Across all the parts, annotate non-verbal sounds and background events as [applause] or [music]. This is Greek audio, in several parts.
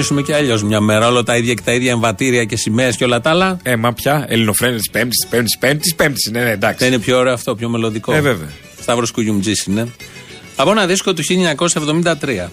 Είπαμε να ξεκινήσουμε και αλλιώς μια μέρα. Όλα τα ίδια και τα ίδια εμβατήρια και σημαίες και όλα τα άλλα. Ε, μα πια. Ελληνοφρένες τη Πέμπτης, Πέμπτης, Πέμπτης, Πέμπτης. Ναι, ναι, εντάξει. Δεν είναι πιο ωραίο αυτό, πιο μελλοντικό. Ε, βέβαια. Σταύρος Κουγιουμτζής είναι. Από ένα δίσκο του 1973.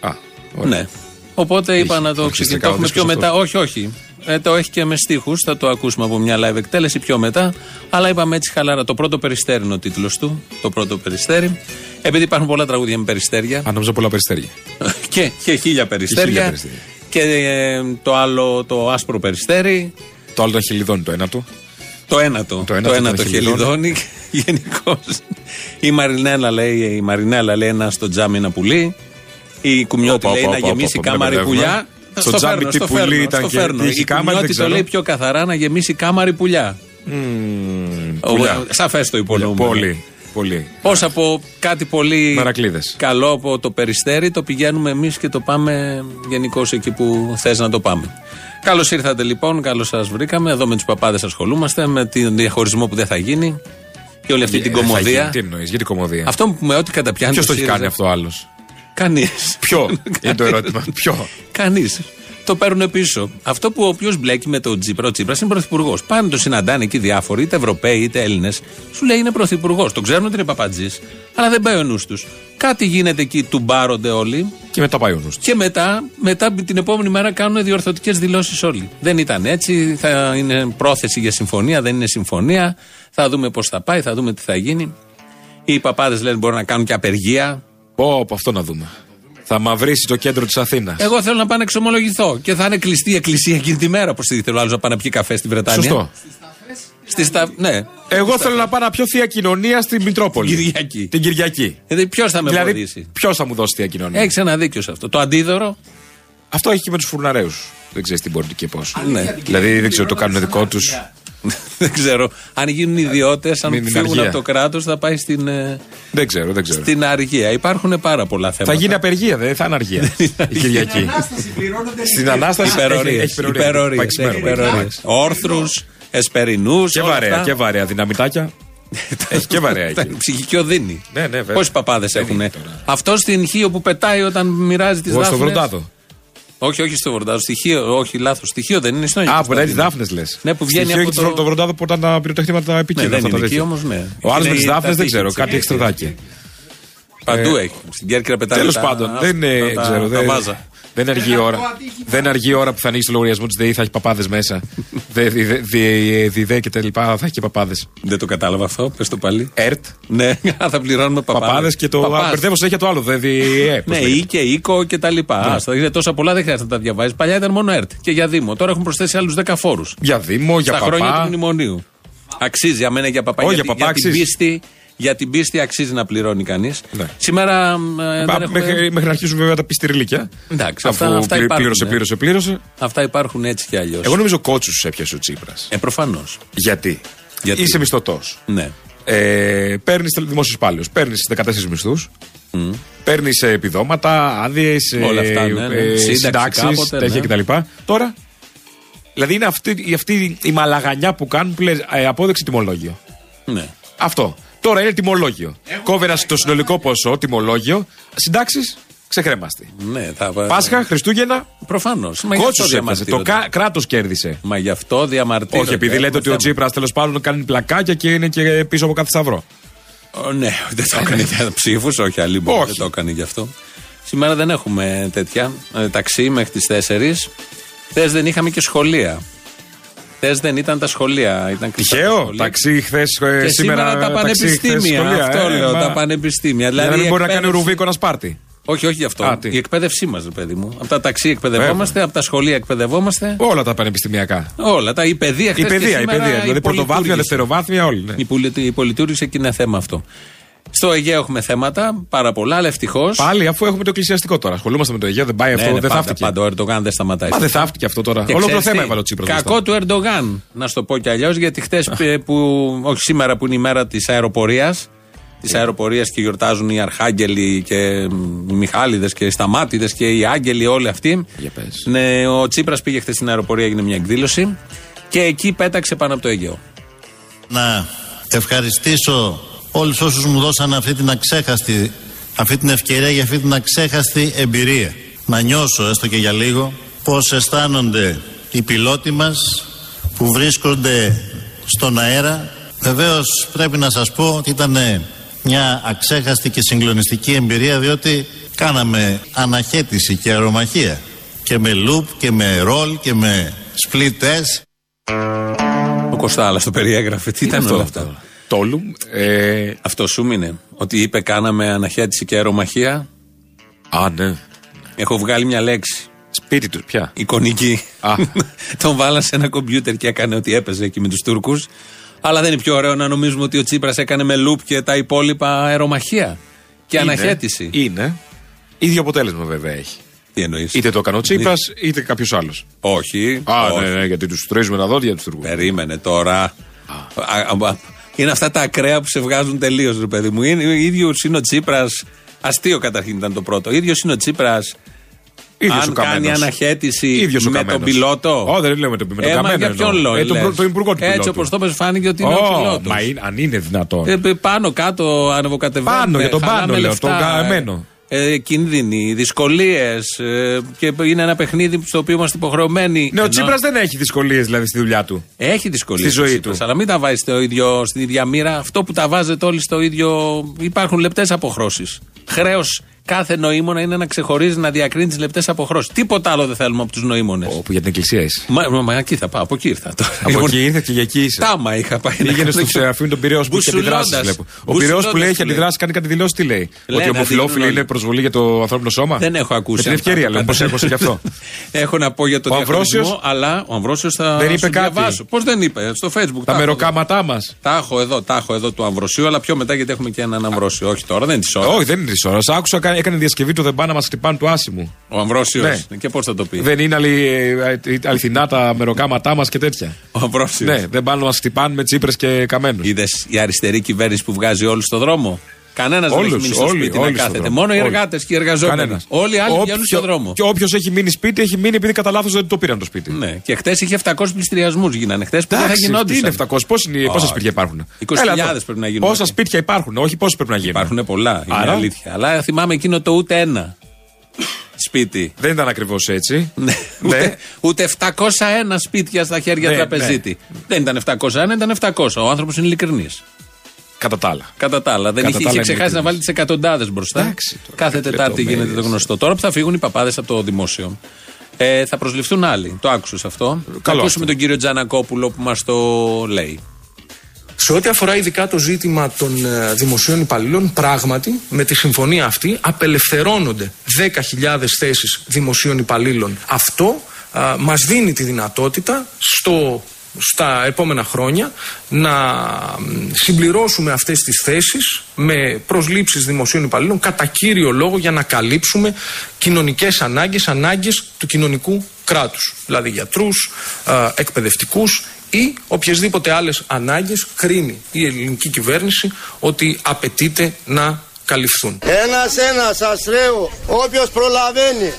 Α, ωραία. Ναι. Οπότε είπα Έχει- να το έχει ξεκινήσουμε δίσκο πιο αυτό. μετά. Όχι, όχι. Ε, το έχει και με στίχους. Θα το ακούσουμε από μια live εκτέλεση πιο μετά. Αλλά είπαμε έτσι χαλάρα. Το πρώτο περιστέρι είναι ο τίτλος του. Το πρώτο περιστέρι. Επειδή υπάρχουν πολλά τραγούδια με περιστέρια. Αν νόμιζα πολλά περιστέρια. [laughs] και, και χίλια περιστέρια. περιστέρια. Και ε, το άλλο το άσπρο περιστέρι. Το άλλο ήταν χιλιδόνι το ένατο. Το ένατο. Το ένατο ένατο ήταν χελιδόνι. [laughs] Γενικώς. Η Μαρινέλα λέει, η Μαρινέλα λέει ένα στο τζάμι ένα πουλί. Η Κουμιώτη Όπα, λέει όπα, να όπα, γεμίσει όπα, κάμαρη μην πουλιά. μπερδεύουμε. Στο, Στο τζάμι φέρνω, τι στο πουλί φέρνω, ήταν στο και φέρνω. τι είχε Η κάμαρη, δεν Κουμιώτη το ξέρω. λέει πιο καθαρά να γεμίσει κάμαρη πουλιά. πουλιά. Σαφές το υπονοούμενο. Πολύ. Πολύ. Πώς από κάτι πολύ Μερακλείδες. καλό από το περιστέρι το πηγαίνουμε εμείς και το πάμε γενικώ εκεί που θες να το πάμε. Καλώς ήρθατε λοιπόν, καλώς σας βρήκαμε. Εδώ με τους παπάδες ασχολούμαστε, με τον διαχωρισμό που δεν θα γίνει και όλη αυτή την Ε, θα γίνει. κομμωδία. Τι εννοείς, γιατί κομμωδία; Αυτό που με ό,τι καταπιάνει. Ποιος το έχει κάνει αυτό άλλος; Κανείς. Ποιο [laughs] είναι το ερώτημα; Ποιο; Κανείς. Το παίρνουν πίσω. Αυτό που ο οποίος μπλέκει με τον Τσίπρα, ο Τσίπρας είναι πρωθυπουργός. Πάνε το συναντάνε εκεί διάφοροι, είτε Ευρωπαίοι είτε Έλληνες. Σου λέει είναι πρωθυπουργός. Το ξέρουν ότι είναι παπατζής, αλλά δεν πάει ο νους τους. Κάτι γίνεται εκεί, του μπάρονται όλοι. Και μετά πάει ο νους τους. Και μετά, μετά την επόμενη μέρα κάνουν διορθωτικές δηλώσεις όλοι. Δεν ήταν έτσι, θα είναι πρόθεση για συμφωνία, δεν είναι συμφωνία. Θα δούμε πώς θα πάει, θα δούμε τι θα γίνει. Οι παπάδες λένε μπορεί να κάνουν και απεργία. Πω, από αυτό να δούμε. Θα μαυρίσει το κέντρο της Αθήνας. Εγώ θέλω να πάω να εξομολογηθώ και θα είναι κλειστή η εκκλησία εκείνη τη μέρα. Πώ τη θέλω άλλος να πάει να πιει καφέ στη Βρετανία. Σωστό. Στη στα... Ναι, Εγώ θέλω να πάω να πιω θεία κοινωνία στην Μητρόπολη. Κυριακή. Την Κυριακή. Δηλαδή ποιος θα με Δηλαδή, βοηθήσει; ποιος θα μου δώσει θεία κοινωνία; Έχεις ένα δίκιο σε αυτό. Το αντίδωρο; Αυτό έχει και με τους φουρναρέους. Δεν ξέρεις τι μπορεί και πώς. Ναι. Δηλαδή δεν ξέρω, το κάνουν δικό τους. Δεν ξέρω. Αν γίνουν ιδιώτες, αν Μην είναι φύγουν αργία. από το κράτος, θα πάει στην, ε, Δεν ξέρω, δεν ξέρω. στην αργία. Υπάρχουν πάρα πολλά Θα θέματα. γίνει απεργία, δεν θα είναι αργία. [laughs] Η Κυριακή. Στην ανάσταση έχει, Υπερορίες, έχει υπερορίες. υπερορίες, Πάει ξημέρωμα. έχει υπερορίες. Όρθρους, εσπερινούς Και όλα βαρέα, αυτά. και βαρέα δυναμητάκια. [laughs] έχει και βαρέα Τα εκεί. Ψυχική οδύνη. Ναι, ναι, βέβαια. Πόσοι παπάδες Δεν έχουν. είναι τώρα. Αυτό στην Χίο που πετάει όταν μοιράζει τις Εγώ δάφνες. στο Βροντάδο. Όχι, όχι στο Βροντάδο. Στοιχείο, όχι, λάθος. Στοιχείο δεν είναι στο Α, που λέει τι δάφνες λες. Ναι, που βγαίνει από το- το Βροντάδο που ήταν τα πυροτεχνήματα Ναι, επικίνδυνα. δεν αυτά είναι τα εκεί τέτοια. όμως, ναι. Ο άλλο με Είναι τι η- δάφνε τα δεν ξέρω, τείχη κάτι της εξτραδάκι. Παντού Ε, έχει. Στην Κέρκυρα πετάει. Τέλος τα- πάντων, δεν είναι, τα- ξέρω. Τα δεν- βάζα. Δεν αργεί η ώρα. Δεν αργεί η ώρα που θα ανοίξει το λογαριασμό της ΔΕΗ, θα έχει παπάδες μέσα. [laughs] ΔΕ και τα λοιπά, θα έχει και παπάδες. Δεν το κατάλαβα αυτό. Πες το πάλι. ΕΡΤ, Ναι, [laughs] θα πληρώνουμε παπάδες. παπάδες και το. Α, Μπερδεύω συνέχεια το άλλο. ΔΕ. Ναι, ή και οίκο και τα λοιπά. Άστα, είναι τόσα πολλά δεν χρειάζεται να τα διαβάζεις. Παλιά ήταν μόνο ΕΡΤ και για Δήμο. Τώρα έχουν προσθέσει άλλους 10 φόρους. Για Δήμο, για Στα χρόνια του παπά. μνημονίου. Αξίζει, αμένα για παπά. Όχι, για, για τη- παπά για την αξίζει. Πίστη, για την πίστη αξίζει να πληρώνει κανείς. Ναι. Σήμερα. ε, Πα- δεν έχουμε- Μέχρι, μέχρι να αρχίσουν βέβαια τα πιστηριλίκια. Εντάξει, Αφού αυτά- αυτά πλη- υπάρχουν, πλήρωσε, ναι. πλήρωσε, πλήρωσε. Αυτά υπάρχουν έτσι κι αλλιώς. Εγώ νομίζω κότσους έπιασε ο Τσίπρας. Ε, προφανώς. Γιατί; Γιατί; Είσαι μισθωτός. Ναι. Ε, παίρνεις δημόσιο υπάλληλο. Παίρνεις 14 μισθούς. Παίρνεις επιδόματα, άδειες, Όλα αυτά, ναι, ναι. Σύνταξη συντάξεις, κάποτε, τέτοια ναι. κτλ. Τώρα, δηλαδή είναι αυτή, η- αυτή η μαλαγανιά που κάνουν που λέει ε, απόδειξη τιμολόγιο. ναι. Αυτό. Τώρα είναι τιμολόγιο. Κόβει ένα το συνολικό ποσό, τιμολόγιο, συντάξεις, ξεχρέμαστη. ναι θα... Πάσχα, Χριστούγεννα, Προφανώς. κότσους έπιασε. Το κράτος κέρδισε. Μα γι' αυτό διαμαρτύρονται. Όχι, επειδή λέτε Έχουμε ότι ο θέμα. Τσίπρας τέλος πάντων κάνει πλακάκια και είναι και πίσω από κάθε σταυρό. Ω, Ναι, δεν το έκανε για ψήφους, όχι αλλή Όχι. δεν το έκανε γι' αυτό. Σήμερα δεν έχουμε τέτοια ε, ταξί μέχρι τις 4. Χθες δεν είχαμε και σχολεία. Χθες δεν ήταν τα σχολεία. Ήταν κλειστά τα Τυχαίο. σχολεία. Ταξί χθες Και σήμερα, τα πανεπιστήμια. αυτό λέω, τα πανεπιστήμια. Δηλαδή, Δηλαδή, δεν η μπορεί να κάνει εκπαίδευση- ρουβίκο ένα σπάρτι. Όχι, όχι γι' αυτό. Α, τι. η εκπαίδευσή μας, παιδί μου. Από τα ταξί εκπαιδευόμαστε, από τα σχολεία εκπαιδευόμαστε. Όλα τα πανεπιστημιακά. Όλα. Τα, η παιδεία Η χθες και παιδεία, η σήμερα, παιδεία. Δηλαδή η πρωτοβάθμια, πολυτούργηση. δευτεροβάθμια, όλοι. ναι. Η, πολυ, η πολυτούργηση εκεί είναι θέμα αυτό. Στο Αιγαίο έχουμε θέματα, πάρα πολλά, αλλά ευτυχώ. Πάλι αφού έχουμε το εκκλησιαστικό τώρα. Ασχολούμαστε με το Αιγαίο, δεν πάει αυτό, δεν Ναι, πάντα, θαύτηκε. πάντα ο Ερντογάν δεν σταματάει. Μα δεν θαύτηκε αυτό τώρα. Και Ολόκληρο ξέρεις θέμα τι, έβαλε ο Τσίπρας. Κακό του Ερντογάν, να σου το πω κι αλλιώς, γιατί χτε που, όχι σήμερα που είναι η μέρα της αεροπορίας, της αεροπορίας και γιορτάζουν οι Αρχάγγελοι και οι Μιχάλιδε και οι Σταμάτιδε και οι Άγγελοι, όλοι αυτοί. Για πες. Ναι, ο Τσίπρας πήγε χθες στην αεροπορία, έγινε μια εκδήλωση και εκεί πέταξε πάνω από το Αιγαίο. να ευχαριστήσω όλους όσους μου δώσαν αυτή την αξέχαστη αυτή την ευκαιρία για αυτή την αξέχαστη εμπειρία. να νιώσω έστω και για λίγο πώς αισθάνονται οι πιλότοι μας που βρίσκονται στον αέρα. Βεβαίως πρέπει να σας πω ότι ήταν μια αξέχαστη και συγκλονιστική εμπειρία διότι κάναμε αναχέτηση και αερομαχία και με loop και με roll και με split test. Ο Κωστάλας το περιέγραφε. Τι ήταν όλα αυτά; Τόλου. Ε, Αυτό σου μείνε. Ότι είπε κάναμε αναχέτηση και αερομαχία. α, ναι. Έχω βγάλει μια λέξη. Σπίτι του, πια. Εικονική. Α. [laughs] Τον βάλα σε ένα κομπιούτερ και έκανε ότι έπαιζε εκεί με τους Τούρκους. Αλλά δεν είναι πιο ωραίο να νομίζουμε ότι ο Τσίπρας έκανε με λουπ και τα υπόλοιπα αερομαχία. Και Είναι, αναχέτηση. Είναι. ίδιο αποτέλεσμα βέβαια έχει. Τι εννοείς; Είτε το έκανε ο Τσίπρας, είτε κάποιος άλλος. Όχι. Α, όχι. ναι, ναι, γιατί τους τρίζουμε τα δόντια τους Τούρκους. Περίμενε τώρα. Α, α, α, Είναι αυτά τα ακραία που σε βγάζουν τελείως, ρε παιδί μου. Είναι, ο ίδιος είναι ο Τσίπρας. Αστείο καταρχήν ήταν το πρώτο. Ο ίδιος είναι ο Τσίπρας. Ίδιος Αν ο κάνει Καμένος. αναχέτηση Ίδιος ο με Καμένος. τον πιλότο. Ω, δεν λέμε τον- με τον Ε, μα Καμένος Για ποιον εννοώ. λόγο. Ε, τον λες; προ- τον υπουργό του Έτσι πιλότου. όπως το πες φάνηκε ότι είναι ο Ω, πιλότος. μα είναι- αν είναι δυνατόν. Ε, π- πάνω κάτω ανεβοκατεβαίνουν. Πάνω, για τον χαλάμε πάνω, λέω, λεφτά, τον καημένο. Ε, κίνδυνοι, δυσκολίες. Ε, και είναι ένα παιχνίδι στο οποίο είμαστε υποχρεωμένοι. Ναι, ο Ενώ- Τσίπρας δεν έχει δυσκολίες δηλαδή στη δουλειά του. Έχει δυσκολίες. Στη ζωή του. Αλλά μην τα βάζεις στο ίδιο, στην ίδια μοίρα. Αυτό που τα βάζετε όλοι στο ίδιο. Υπάρχουν λεπτές αποχρώσεις. Χρέος κάθε νοήμονα είναι να ξεχωρίζει, να διακρίνει τις λεπτές αποχρώσεις. Τίποτα άλλο δεν θέλουμε από τους νοήμονες. Όπου για την εκκλησία είσαι. Μα, μα, μα, εκεί θα πάω, από εκεί ήρθα τώρα. Από Λοιπόν, εκεί ήρθες και για εκεί είσαι. Τάμα είχα πάει. να Πήγαινες κάνω στο και- Σεραφείμ τον Πυραιό που έχει αντιδράσει. Μπουσουλώντας. Βλέπω. Ο Πυραιό που λέει έχει Μπουσουλώντας αντιδράσεις, κάνει κάτι δηλώσεις, τι λέει. Λένε, Ότι ο ομοφυλόφιλοι αντιδρούν είναι όλοι. προσβολή για το ανθρώπινο σώμα; Δεν έχω ακούσει. Με την αυτά. ευκαιρία λέω, πώς έκοσε γι' αυτό. [laughs] Έχω να πω για το Ο διαχωρισμό, Αμβρόσιος αλλά ο Αμβρόσιος θα δεν είπε σου κάτι. διαβάσω. Πώς δεν είπε, στο facebook. Τα έχω μεροκάματά μας. εδώ. Τα έχω εδώ, τα έχω εδώ του Αμβροσίου, αλλά πιο μετά γιατί έχουμε και έναν Αμβρόσιο. Όχι τώρα, δεν είναι της ώρας. Όχι, δεν είναι της ώρας. Άκουσα, κα- έκανε διασκευή του Δεν πάνε να μας χτυπάνε του άσημου. Ο Αμβρόσιος. Ναι. Και πώς θα το πει; Δεν είναι αλη, ε, αληθινά τα μεροκάματά μας και τέτοια. Ο Αμβρόσιος. Ναι, δεν πάνε να μας χτυπάνε με τσίπρες και καμένους. Είδες η αριστερή κυβέρνηση που βγάζει όλους στο δρόμο; Κανένας δεν έχει Όλους, μείνει στο όλοι, σπίτι όλοι να στο κάθεται. δρόμο. Μόνο οι Όλοι. εργάτες και οι εργαζόμενοι. Κανένας. Όλοι οι άλλοι Όποιο- βγαίνουν στο δρόμο. Και όποιος έχει μείνει σπίτι, έχει μείνει επειδή κατά λάθος δεν το πήραν το σπίτι. Ναι. Και χτες είχε 700 πληστηριασμούς γίνανε. Χτες που δεν θα Εντάξει, τι γινόντουσαν. είναι 700, πώς είναι, πόσα Όχι. σπίτια υπάρχουν; 20.000 Έλα εδώ. πρέπει να γίνουν. Πόσα σπίτια υπάρχουν, όχι πόσα πρέπει να γίνουν. Υπάρχουν πολλά. Είναι Άρα; αλήθεια. Αλλά θυμάμαι εκείνο το ούτε ένα σπίτι. Δεν ήταν ακριβώς έτσι. [laughs] Ναι. Ούτε, ούτε 701 σπίτια στα χέρια Ναι, τραπεζίτη. Δεν ήταν 701, ήταν 700. Ο άνθρωπος είναι ειλικρινής. Κατά τα άλλα. Κατά τα άλλα. Δεν Κατά είχε, τα είχε άλλα ξεχάσει είναι να βάλει τις εκατοντάδες μπροστά. Εντάξει, τώρα, Κάθε κάτι Τετάρτη λεπτομέρειες. γίνεται το γνωστό. Τώρα που θα φύγουν οι παπάδες από το δημόσιο. Ε, θα προσληφθούν άλλοι. Το άκουσε αυτό. θα Καλό ακούσουμε αυτό. τον κύριο Τζανακόπουλο που μας το λέει. Σε ό,τι αφορά ειδικά το ζήτημα των ε, δημοσίων υπαλλήλων, πράγματι με τη συμφωνία αυτή απελευθερώνονται 10.000 θέσεις δημοσίων υπαλλήλων. Αυτό α, μας δίνει τη δυνατότητα στο, στα επόμενα χρόνια να μ, συμπληρώσουμε αυτές τις θέσεις με προσλήψεις δημοσίων υπαλλήλων κατά κύριο λόγο για να καλύψουμε κοινωνικές ανάγκες, ανάγκες του κοινωνικού κράτους. Δηλαδή γιατρούς, α, εκπαιδευτικούς ή οποιασδήποτε άλλες ανάγκες κρίνει η ελληνική κυβέρνηση ότι απαιτείται να καλυφθούν. Ένας-ένας σας λέω, όποιος προλαβαίνει.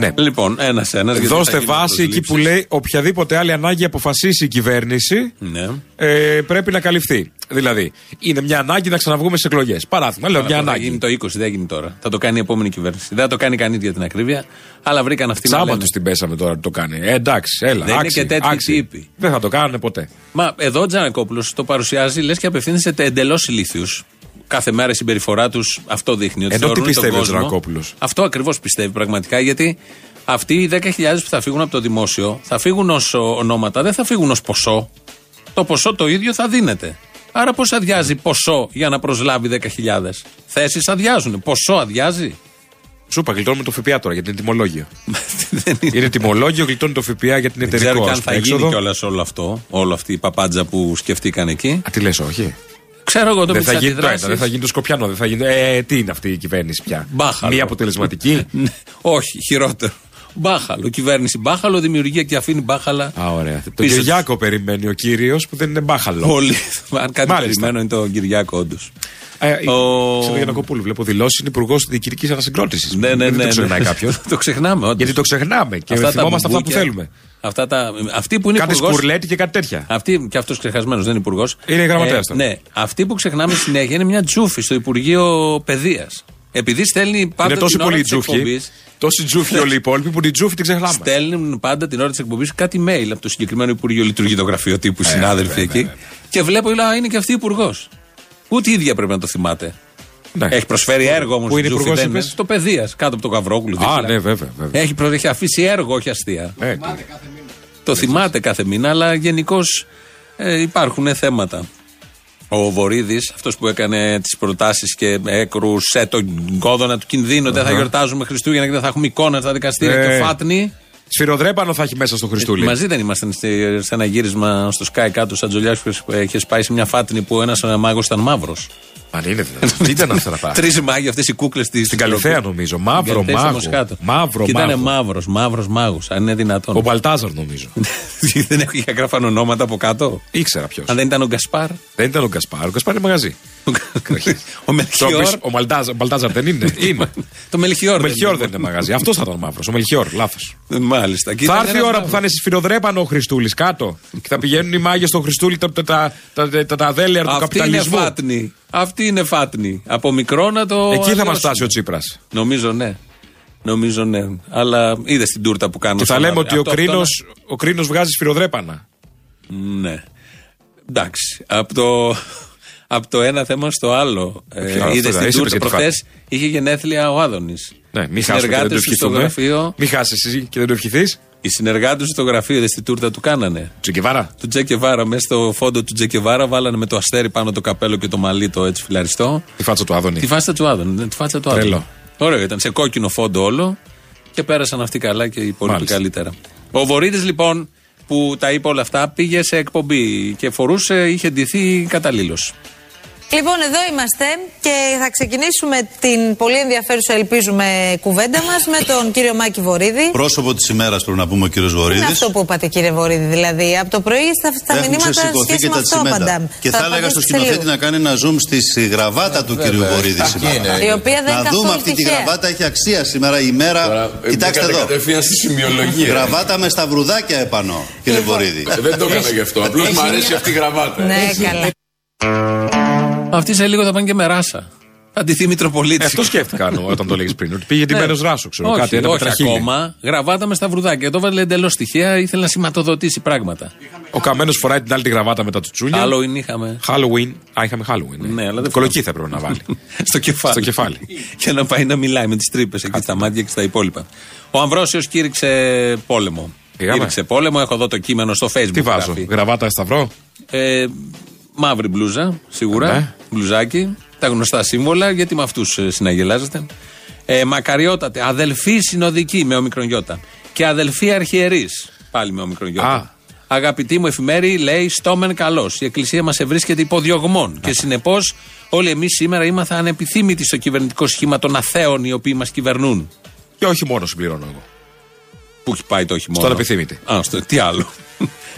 Ναι. Λοιπόν, ένα-ένα. Δώστε βάση εκεί που λέει οποιαδήποτε άλλη ανάγκη αποφασίσει η κυβέρνηση Ναι. ε, πρέπει να καλυφθεί. Δηλαδή, είναι μια ανάγκη να ξαναβγούμε σε εκλογές. Παράδειγμα, λέω μια Αυτό θα ανάγκη. γίνει το 20, δεν γίνει τώρα. Θα το κάνει η επόμενη κυβέρνηση. Δεν θα το κάνει κανείς για την ακρίβεια, αλλά βρήκαν αυτοί να Τσάμπα λένε. τους την πέσαμε τώρα που το κάνει. Ε, εντάξει, έλα. Δεν είναι άξιοι, και τέτοιοι άξιοι. τύποι. Δεν θα το κάνουν ποτέ. Μα εδώ ο Τζανακόπουλος το παρουσιάζει, λες και απευθύνεται σε εντελώς ηλίθιους. Κάθε μέρα η συμπεριφορά τους αυτό δείχνει. Ότι Ενώ τι θεωρούν τον πιστεύει ο κόσμο- Τζανακόπουλος; Αυτό ακριβώς πιστεύει πραγματικά, γιατί αυτοί οι 10.000 που θα φύγουν από το δημόσιο θα φύγουν ως ονόματα, δεν θα φύγουν ως ποσό. Το ποσό το ίδιο θα δίνεται. Άρα πώς αδειάζει ποσό για να προσλάβει 10.000. Θέσεις αδειάζουν. Ποσό αδειάζει. Σου είπα, γλιτώνουμε το ΦΠΑ τώρα για την τιμολόγιο. [laughs] δεν είναι. είναι τιμολόγιο, γλιτώνει το ΦΠΑ για την Δεν ξέρω εταιρικό και αν ας θα πούμε, γίνει έξοδο. κιόλας όλο αυτό. Όλο αυτή η παπάντζα που σκεφτήκαν εκεί. Α, τι λες, όχι. Ξέρω εγώ το Δεν με θα τις γίνει το ένα, αντιδράσεις. δεν θα γίνει το Σκοπιανό, δεν θα γίνει. Ε, τι είναι αυτή η κυβέρνηση πια; Μπάχαλο. Μία αποτελεσματική; [laughs] Ναι, Όχι, χειρότερο. Μπάχαλο. Κυβέρνηση μπάχαλο, δημιουργία και αφήνει μπάχαλα. Α, ωραία. Τον Πίσω Κυριάκο περιμένει ο κύριος που δεν είναι μπάχαλο. Όλοι. Αν κάτι Μάλιστα. περιμένω είναι τον Κυριάκο, όντως. Ε, Ο- Ξέρω Γιανακοπούλου, βλέπω δηλώσεις είναι υπουργός διοικητική ανασυγκρότηση. Ναι, ναι, Δεν ναι. το ξεχνάει ναι. κάποιος. [laughs] το ξεχνάμε, όντως. Γιατί το ξεχνάμε και Αυτά τα θυμόμαστε αυτά που μπουμπούκια, θέλουμε. Αυτά τα, αυτοί που είναι Κάτι υπουργός, σκουρλέτη και κάτι τέτοια. Αυτή και αυτός ξεχασμένος, δεν είναι υπουργός. Είναι γραμματέας τώρα. Ναι, αυτοί που ξεχνάμε συνέχεια είναι μια τζούφη στο Υπουργείο Παιδείας. Επειδή στέλνει πάντα Είναι τόσο την ώρα πολύ της τζούφι. εκπομπής, Τόσοι τζούφι όλοι οι υπόλοιποι που την τζούφι την ξεχνάμε. Στέλνουν πάντα την ώρα της εκπομπής κάτι mail από το συγκεκριμένο Υπουργείο Λειτουργεί το γραφείο τύπου συνάδελφοι εκεί. Και βλέπω, λέω, «Α, είναι και αυτή υπουργός. Ούτε η ίδια πρέπει να το θυμάται. Ναι. Έχει προσφέρει έργο όμως. Πού είναι υπουργός, είπες; Στο παιδείας, κάτω από το Καβρόκουλο. Α, δίπλα. ναι, βέβαια. βέβαια. Έχει, προ- έχει αφήσει έργο, όχι αστεία. Ε, τι- Το θυμάται κάθε μήνα, αλλά γενικώς υπάρχουν θέματα. Ο Βορύδης, αυτός που έκανε τις προτάσεις και έκρουσε τον κόδωνα του κινδύνου, δεν θα γιορτάζουμε Χριστούγεννα και δεν θα έχουμε εικόνα στα δικαστήρια. Ε. Και ο Φάτνη. Σφυροδρέπανο θα έχει μέσα στο Χριστούλη. Μαζί δεν ήμασταν στη- σε ένα γύρισμα στο Sky κάτω, σαν Τζολιάς που είχε πάει σε μια φάτνη που ένας μάγος ήταν μαύρος. Αν είναι δυνατόν. Τι ήταν αυτά τα πράγματα; Τρεις μάγοι αυτές οι κούκλες της. Στην Καλυθέα νομίζω. Μαύρο μάγο. Μαύρο Και ήταν μάγο. μαύρος, μαύρος μάγος, αν είναι δυνατόν. Ο Μπαλτάζαρ νομίζω. [laughs] δεν έχω είχα γράφαν ονόματα από κάτω. Ήξερα ποιος. Αν δεν ήταν ο Γκασπάρ. Δεν ήταν ο Γκασπάρ. Ο Γκασπάρ είναι μαγαζί. Ο Τώρα Μελχιόρ. πεις, Ο Μαλτάζαρ- ο Μπαλτάζαρ δεν είναι. Είναι. Το Μελχιόρ. Ο Μελχιόρ δεν είναι μαγαζί. Αυτός θα ήταν μαύρο. Ο Μελχιόρ, λάθος. Μάλιστα. Και Θα ήταν έρθει η ένας ώρα που μαύρος. θα είναι σφυροδρέπανο ο Χριστούλης κάτω. Και θα πηγαίνουν οι μάγες στον Χριστούλη τα, τα, τα, τα, τα, τα δέλεαρ του Αυτή είναι καπιταλισμού. φάτνη. Αυτή είναι φάτνη. Από μικρό να το. Εκεί θα μας αλλοιώσουμε. φτάσει ο Τσίπρας. Νομίζω ναι. Νομίζω ναι. Αλλά είδες την τούρτα που κάνω. Και θα στον λέμε αύριο. ότι ο Αυτό- αυτό κρίνο ο κρίνος βγάζει σφυροδρέπανα. Ναι. Εντάξει. Από το, από το ένα θέμα στο άλλο. Ποιο, Ε, αυτό Είδες δεν την είσαι, τούρτα. γιατί Προχθές είχε γενέθλια ο Άδωνης. Ναι, μην χάσουμε και δεν το συνεργάτε του στο ευχηθούμε. γραφείο. Μην χάσεις εσύ και δεν το ευχηθείς. Οι συνεργάτες του στο γραφείο, είδες την τούρτα του κάνανε. Τσουκεβάρα. Του Τζεκεβάρα, μέσα στο φόντο του Τζεκεβάρα, βάλανε με το αστέρι πάνω το καπέλο και το μαλλί το έτσι φιλαριστό. Τη φάτσα του Άδωνη. Τη φάτσα του Άδων. Τη φάτσα του Τρελό. Άδων. Ωραίο ήταν, σε κόκκινο φόντο όλο και πέρασαν αυτοί καλά και οι υπόλοιποι Μάλιστα. καλύτερα. Ο Βορύδης λοιπόν που τα είπε όλα αυτά πήγε σε εκπομπή και φορούσε, είχε ντυθεί καταλήλως. Λοιπόν, εδώ είμαστε και θα ξεκινήσουμε την πολύ ενδιαφέρουσα, ελπίζουμε, κουβέντα μας με τον κύριο Μάκη Βορύδη. Πρόσωπο της ημέρας πρέπει να πούμε ο κύριος Τι είναι Βορύδης. αυτό που είπατε, κύριε Βορύδη, δηλαδή. Από το πρωί στα, στα Έχουν μηνύματα ξεσηκωθεί σχέση και με τα αυτό τσιμέντα. απαντάμε. Και θα έλεγα απαντήσω στο σε σκηνοθέτη λίγο. να κάνει ένα zoom στη γραβάτα του κυρίου Βορύδη σήμερα. Η οποία δεν είναι Να δούμε καθόλου αυτή τη τυχαία. γραβάτα έχει αξία σήμερα η μέρα. Κοιτάξτε εδώ. Κατευθείαν στη σημειολογία. Γραβάτα με σταυρουδάκια επάνω, κύριε Βορύδη. Ε, Δεν το έκανα γι' αυτό. Απλώς μου αρέσει αυτή η γραβάτα. Ναι, καλά. Αυτοί σε λίγο θα πάνε και με ράσα. Θα ντυθεί Μητροπολίτης. Ε, αυτό σκέφτηκα ενώ, όταν το λέγει πριν. Ότι πήγε ντυμένος ράσο, ξέρω Ναι. όχι, κάτι. Ένα όχι πετραχίλι. ακόμα. Γραβάτα με στα βρουδάκια. Το βάλε εντελώς στοιχεία. Ήθελε να σηματοδοτήσει πράγματα. Ο καμένος φοράει την άλλη τη γραβάτα μετά του τσούνια. Άλλο είχαμε. Halloween. Α, είχαμε Halloween. Ναι, αλλά δεν Κολοκύθα θα έπρεπε να βάλει. [laughs] στο κεφάλι. Στο κεφάλι. και να πάει να μιλάει με τις τρύπες εκεί στα μάτια και στα υπόλοιπα. Ο Αμβρόσιος κήρυξε πόλεμο. Πήγαμε. Κήρυξε πόλεμο. Έχω εδώ το κείμενο στο Facebook. Τι βάζω, γράφει. γραβάτα σταυρό; Ε, μαύρη μπλούζα, σίγουρα. Ναι. Μπλουζάκι. Τα γνωστά σύμβολα, γιατί με αυτούς συναγελάζετε. Ε, μακαριότατε. Αδελφή συνοδική με ομικρον γιώτα. Και αδελφή αρχιερή. Πάλι με ομικρον γιώτα. Α. Αγαπητή μου εφημέρη, λέει στόμεν καλός. Η εκκλησία μας ευρίσκεται υποδιωγμών. Και συνεπώς, όλοι εμείς σήμερα είμαστε ανεπιθύμητοι στο κυβερνητικό σχήμα των αθέων οι οποίοι μας κυβερνούν. Και όχι μόνο συμπληρώνω εγώ. Πού έχει πάει το όχι μόνο. Στον ανεπιθύμητη. Α, στο, τι άλλο. [laughs]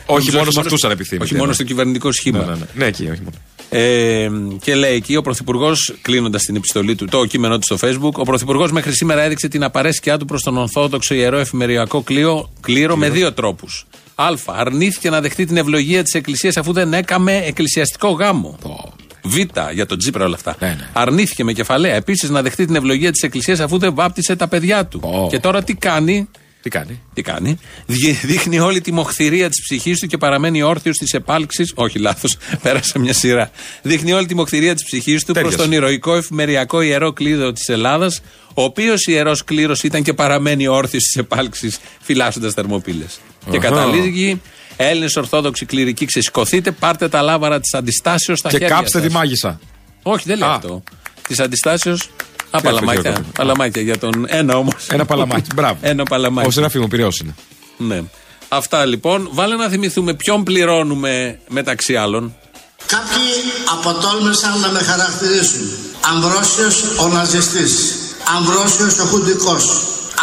Όχι Νομίζω μόνο σε όχι αυτού ανεπιθύμητη. Όχι μόνο στο κυβερνητικό σχήμα. Ναι, ναι, ναι. Ναι, εκεί, όχι μόνο. Ε, και λέει εκεί ο Πρωθυπουργός, κλείνοντας την επιστολή του, το κείμενό του στο Facebook, ο Πρωθυπουργός μέχρι σήμερα έδειξε την απαρέσκειά του προς τον Ορθόδοξο ιερό εφημεριακό κλείο, κλήρο με δύο τρόπους. Α. Αρνήθηκε να δεχτεί την ευλογία της Εκκλησίας αφού δεν έκαμε εκκλησιαστικό γάμο. Β. Για τον Τζίπρα όλα αυτά. Ναι, ναι. Αρνήθηκε με κεφαλαία επίσης να δεχτεί την ευλογία της Εκκλησίας αφού δεν βάπτισε τα παιδιά του. Ω. Και τώρα τι κάνει, Τι κάνει; τι κάνει; Δι- Δείχνει όλη τη μοχθηρία της ψυχής του και παραμένει όρθιος της επάλξης. Όχι, λάθος, [laughs] πέρασε μια σειρά. Δείχνει όλη τη μοχθηρία της ψυχής του προς Τέριασε. τον ηρωικό εφημεριακό ιερό κλείδο της Ελλάδας, ο οποίος ιερός κλήρος ήταν και παραμένει όρθιος της επάλξης, φυλάσσοντας θερμοπύλες. Και Αχα. καταλήγει, Έλληνες Ορθόδοξοι κληρικοί, ξεσηκωθείτε, πάρτε τα λάβαρα της αντιστάσεως στα Και χέρια κάψτε σας. τη μάγισσα. Όχι, δεν λέει Α. αυτό. Της αντιστάσεως. Α, αυτό παλαμάκια. χειρότερο. Παλαμάκια για τον ένα όμως. Ένα παλαμάκι. Μπράβο. Ένα παλαμάκι. Ο Σεραφείμ, ο Πυραιός είναι. Ναι. Αυτά λοιπόν. Βάλε να θυμηθούμε ποιον πληρώνουμε μεταξύ άλλων. Κάποιοι αποτόλμησαν να με χαρακτηρίσουν. Αμβρόσιος ο ναζιστής. Αμβρόσιος ο χουντικός.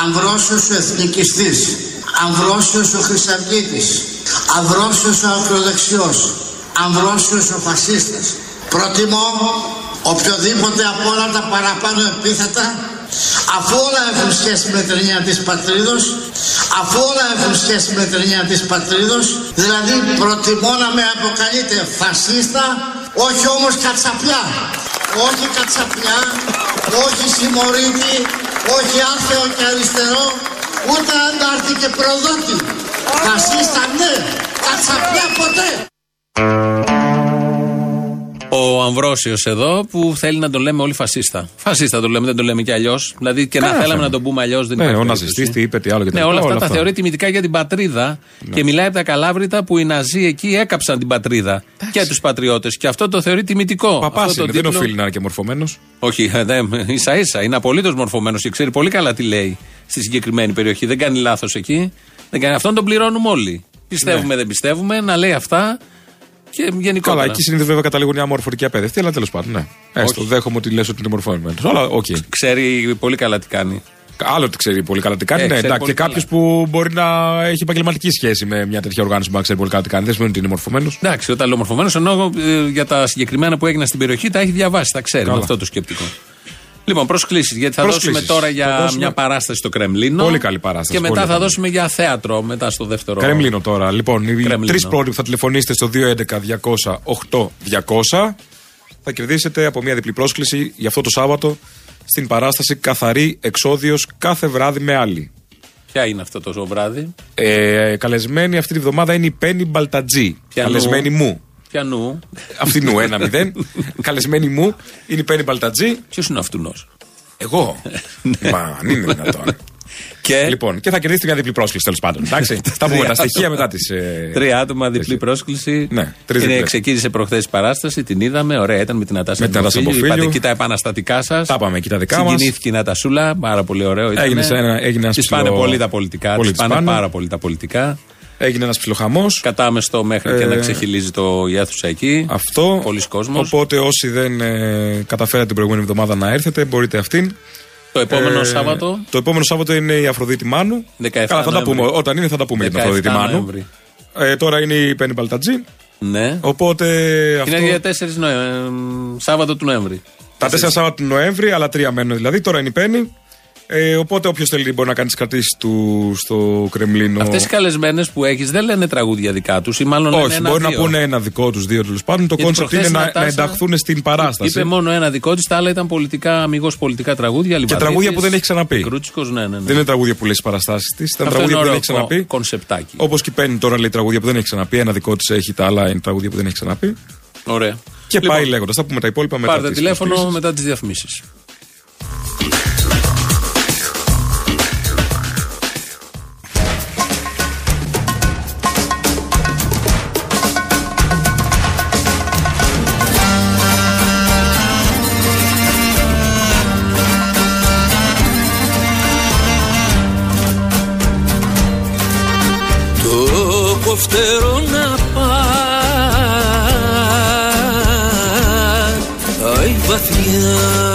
Αμβρόσιος ο εθνικιστής. Αμβρόσιος ο χρυσαυγίτης. Αμβρόσιος ο ακροδεξιός. Αμβρόσιος ο φασίστας. Προτιμώ οποιοδήποτε από όλα τα παραπάνω επίθετα αφού όλα έχουν σχέση με την έννοια της πατρίδος αφού όλα έχουν σχέση με την έννοια της πατρίδος δηλαδή προτιμώ να με αποκαλείτε φασίστα όχι όμως κατσαπιά όχι κατσαπιά όχι συμμορίτη, όχι άθεο και αριστερό, ούτε αντάρτη και προδότη. Φασίστα ναι, κατσαπιά ποτέ. Ο Αμβρόσιος εδώ που θέλει να τον λέμε όλοι φασίστα. Φασίστα το λέμε, δεν το λέμε κι αλλιώς. Δηλαδή και να Κανένα θέλαμε θέμα. να τον πούμε αλλιώς δεν Ναι, υπάρχει ο περίπτωση. ναζιστής, τι είπε, τι άλλο και Ναι, τα όλα λοιπά, αυτά τα θεωρεί τιμητικά για την πατρίδα και μιλάει από τα καλάβρητα που οι Ναζί εκεί έκαψαν την πατρίδα και τους πατριώτες. Και αυτό το θεωρεί τιμητικό. Παπάς Αυτό το είναι, δεν τίτλο- οφείλει να είναι και μορφωμένος. Όχι, ίσα ίσα. Είναι απολύτως μορφωμένος και ξέρει πολύ καλά τι λέει στη συγκεκριμένη περιοχή. Δεν κάνει λάθος εκεί. Δεν κάνει... Αυτόν τον πληρώνουμε όλοι. Πιστεύουμε, Ναι. δεν πιστεύουμε, να λέει αυτά και γενικότερα. Καλά, εκεί συνήθως βέβαια καταλήγουν μια μορφωτική απαίδευτοι, αλλά τέλος πάντων, ναι. Έστω, Όχι. δέχομαι ότι λες ότι είναι μορφωμένος. Αλλά οκ. Ξέρει πολύ καλά τι κάνει. Άλλο ότι ξέρει πολύ καλά τι κάνει. Ε, ναι, ξέρει εντάξει, πολύ και κάποιος καλά. που μπορεί να έχει επαγγελματική σχέση με μια τέτοια οργάνωση που να ξέρει πολύ καλά τι κάνει. Δεν σημαίνει ότι είναι μορφωμένος. Εντάξει, όταν λέω μορφωμένος, εννοώ ε, για τα συγκεκριμένα που έγιναν στην περιοχή τα έχει διαβάσει, τα ξέρει. Καλά. Με αυτό το σκεπτικό. Λοιπόν, προσκλήσεις. Γιατί θα Προσκλήσεις. δώσουμε τώρα για Θα δώσουμε- μια παράσταση στο Κρεμλίνο. Πολύ καλή παράσταση, Και μετά πολύ θα καλή. δώσουμε για θέατρο μετά στο δεύτερο. Κρεμλίνο τώρα. Λοιπόν, οι Κρεμλίνο. τρεις πρώτοι που θα τηλεφωνήσετε στο 211-200-8200 θα κερδίσετε από μια διπλή πρόσκληση για αυτό το Σάββατο στην παράσταση Καθαρή Εξόδιος κάθε βράδυ με άλλη. Ποια είναι αυτό το βράδυ; Ε, καλεσμένη αυτή τη βδομάδα είναι η Πέννη Μπαλτατζή. Πιανού. Καλεσμένη μου. Πιανού. Αυτινού 1-0. καλεσμένη μου είναι η Πέννη Μπαλτατζή. Ποιος είναι αυτουνό. Εγώ. Μα αν είναι δυνατόν. Και; Λοιπόν, και θα κερδίσετε μια διπλή πρόσκληση τέλος πάντων. Εντάξει. [laughs] θα πούμε τα στοιχεία μετά τις. τρία άτομα, διπλή πρόσκληση. Ναι, τρεις είναι, διπλές. ξεκίνησε προχθές η παράσταση, την είδαμε. Ωραία, ήταν με την Ατάσα Με την Νατάσα Μποφίλιο. Μποφίλιο. Είπατε εκεί τα επαναστατικά σας. Τα είπαμε εκεί τα δικά μας. Συγκινήθηκε η Νατασούλα, πάρα πολύ ωραίο. Ήταν. Έγινε σε ένα- έγινε ένας Της πάνε ψηλό- πολύ τα πολιτικά. Πολύ Της της πάνε πάνε. πάρα πολύ τα πολιτικά. Έγινε ένας ψιλοχαμός. Κατάμεστο μέχρι και Ε, να ξεχυλίζει το η αίθουσα εκεί. Αυτό. Πολλοί κόσμος. Οπότε όσοι δεν ε, καταφέρατε την προηγούμενη εβδομάδα να έρθετε, μπορείτε αυτήν. Το επόμενο Ε, Σάββατο. Το επόμενο Σάββατο είναι η Αφροδίτη Μάνου. 17 Καλά, θα τα Νοέμβρη. πούμε. Όταν είναι, θα τα πούμε για την 17 Αφροδίτη Μάνου. Νοέμβρη. Ε, τώρα είναι η Πέννη Μπαλτατζή. Ναι. Οπότε. αυτό... Είναι για 4 Νοέμβρη. Σάββατο του Νοέμβρη. Τα 4 Σάββατο του Νοέμβρη, αλλά τρία μένουν δηλαδή. Τώρα είναι η Πέννη. Ε, οπότε όποιος θέλει μπορεί να κάνει τις κρατήσεις του στο Κρεμλίνο. Αυτές οι καλεσμένες που έχεις δεν λένε τραγούδια δικά τους ή μάλλον λένε Όχι, ένα, μπορεί να δύο. πούνε ένα δικό τους δύο τέλος πάντων. Το Γιατί κόνσεπτ προχθές είναι η να, Νατάσα να ενταχθούν στην παράσταση. Είπε μόνο ένα δικό της, τα άλλα ήταν πολιτικά, αμιγώς πολιτικά τραγούδια. Και Λιβαδίτης, τραγούδια που δεν έχει ξαναπεί. Μικρούτσικος, ναι, ναι, ναι. Δεν είναι τραγούδια που λέει στις παραστάσεις της. Ήταν Αυτό τραγούδια είναι που δεν ωραίο έχει ξαναπεί. κο- κονσεπτάκι. Όπως και παίρνει τώρα λέει τραγούδια που δεν έχει ξαναπεί. Ένα δικό της έχει, τα άλλα είναι τραγούδια που δεν έχει ξαναπεί. Ωραία. Και Λοιπόν, πάει λέγοντας. Θα πούμε τα υπόλοιπα μετά. Πάρτε τις τηλέφωνο προσκλήσεις. μετά τις διαφημίσεις. Το κοφτερό να πάει βαθιά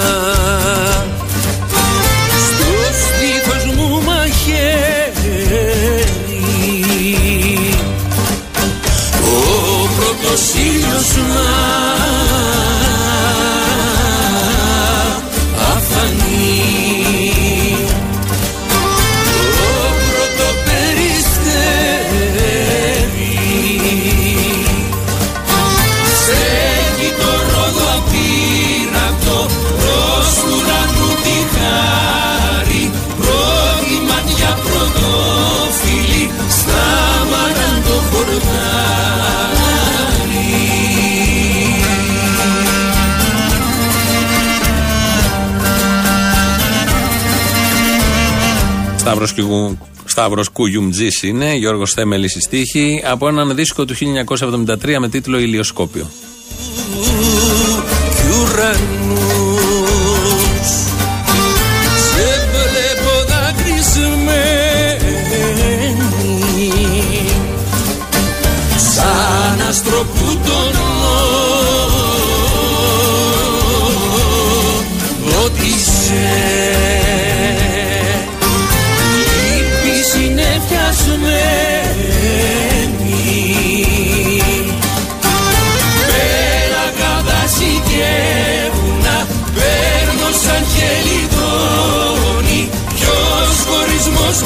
Σταύρος, Κιου- Σταύρος Κουγιουμτζής είναι, Γιώργος Θέμελης στη στίχη, από έναν δίσκο του 1973 με τίτλο Ηλιοσκόπιο.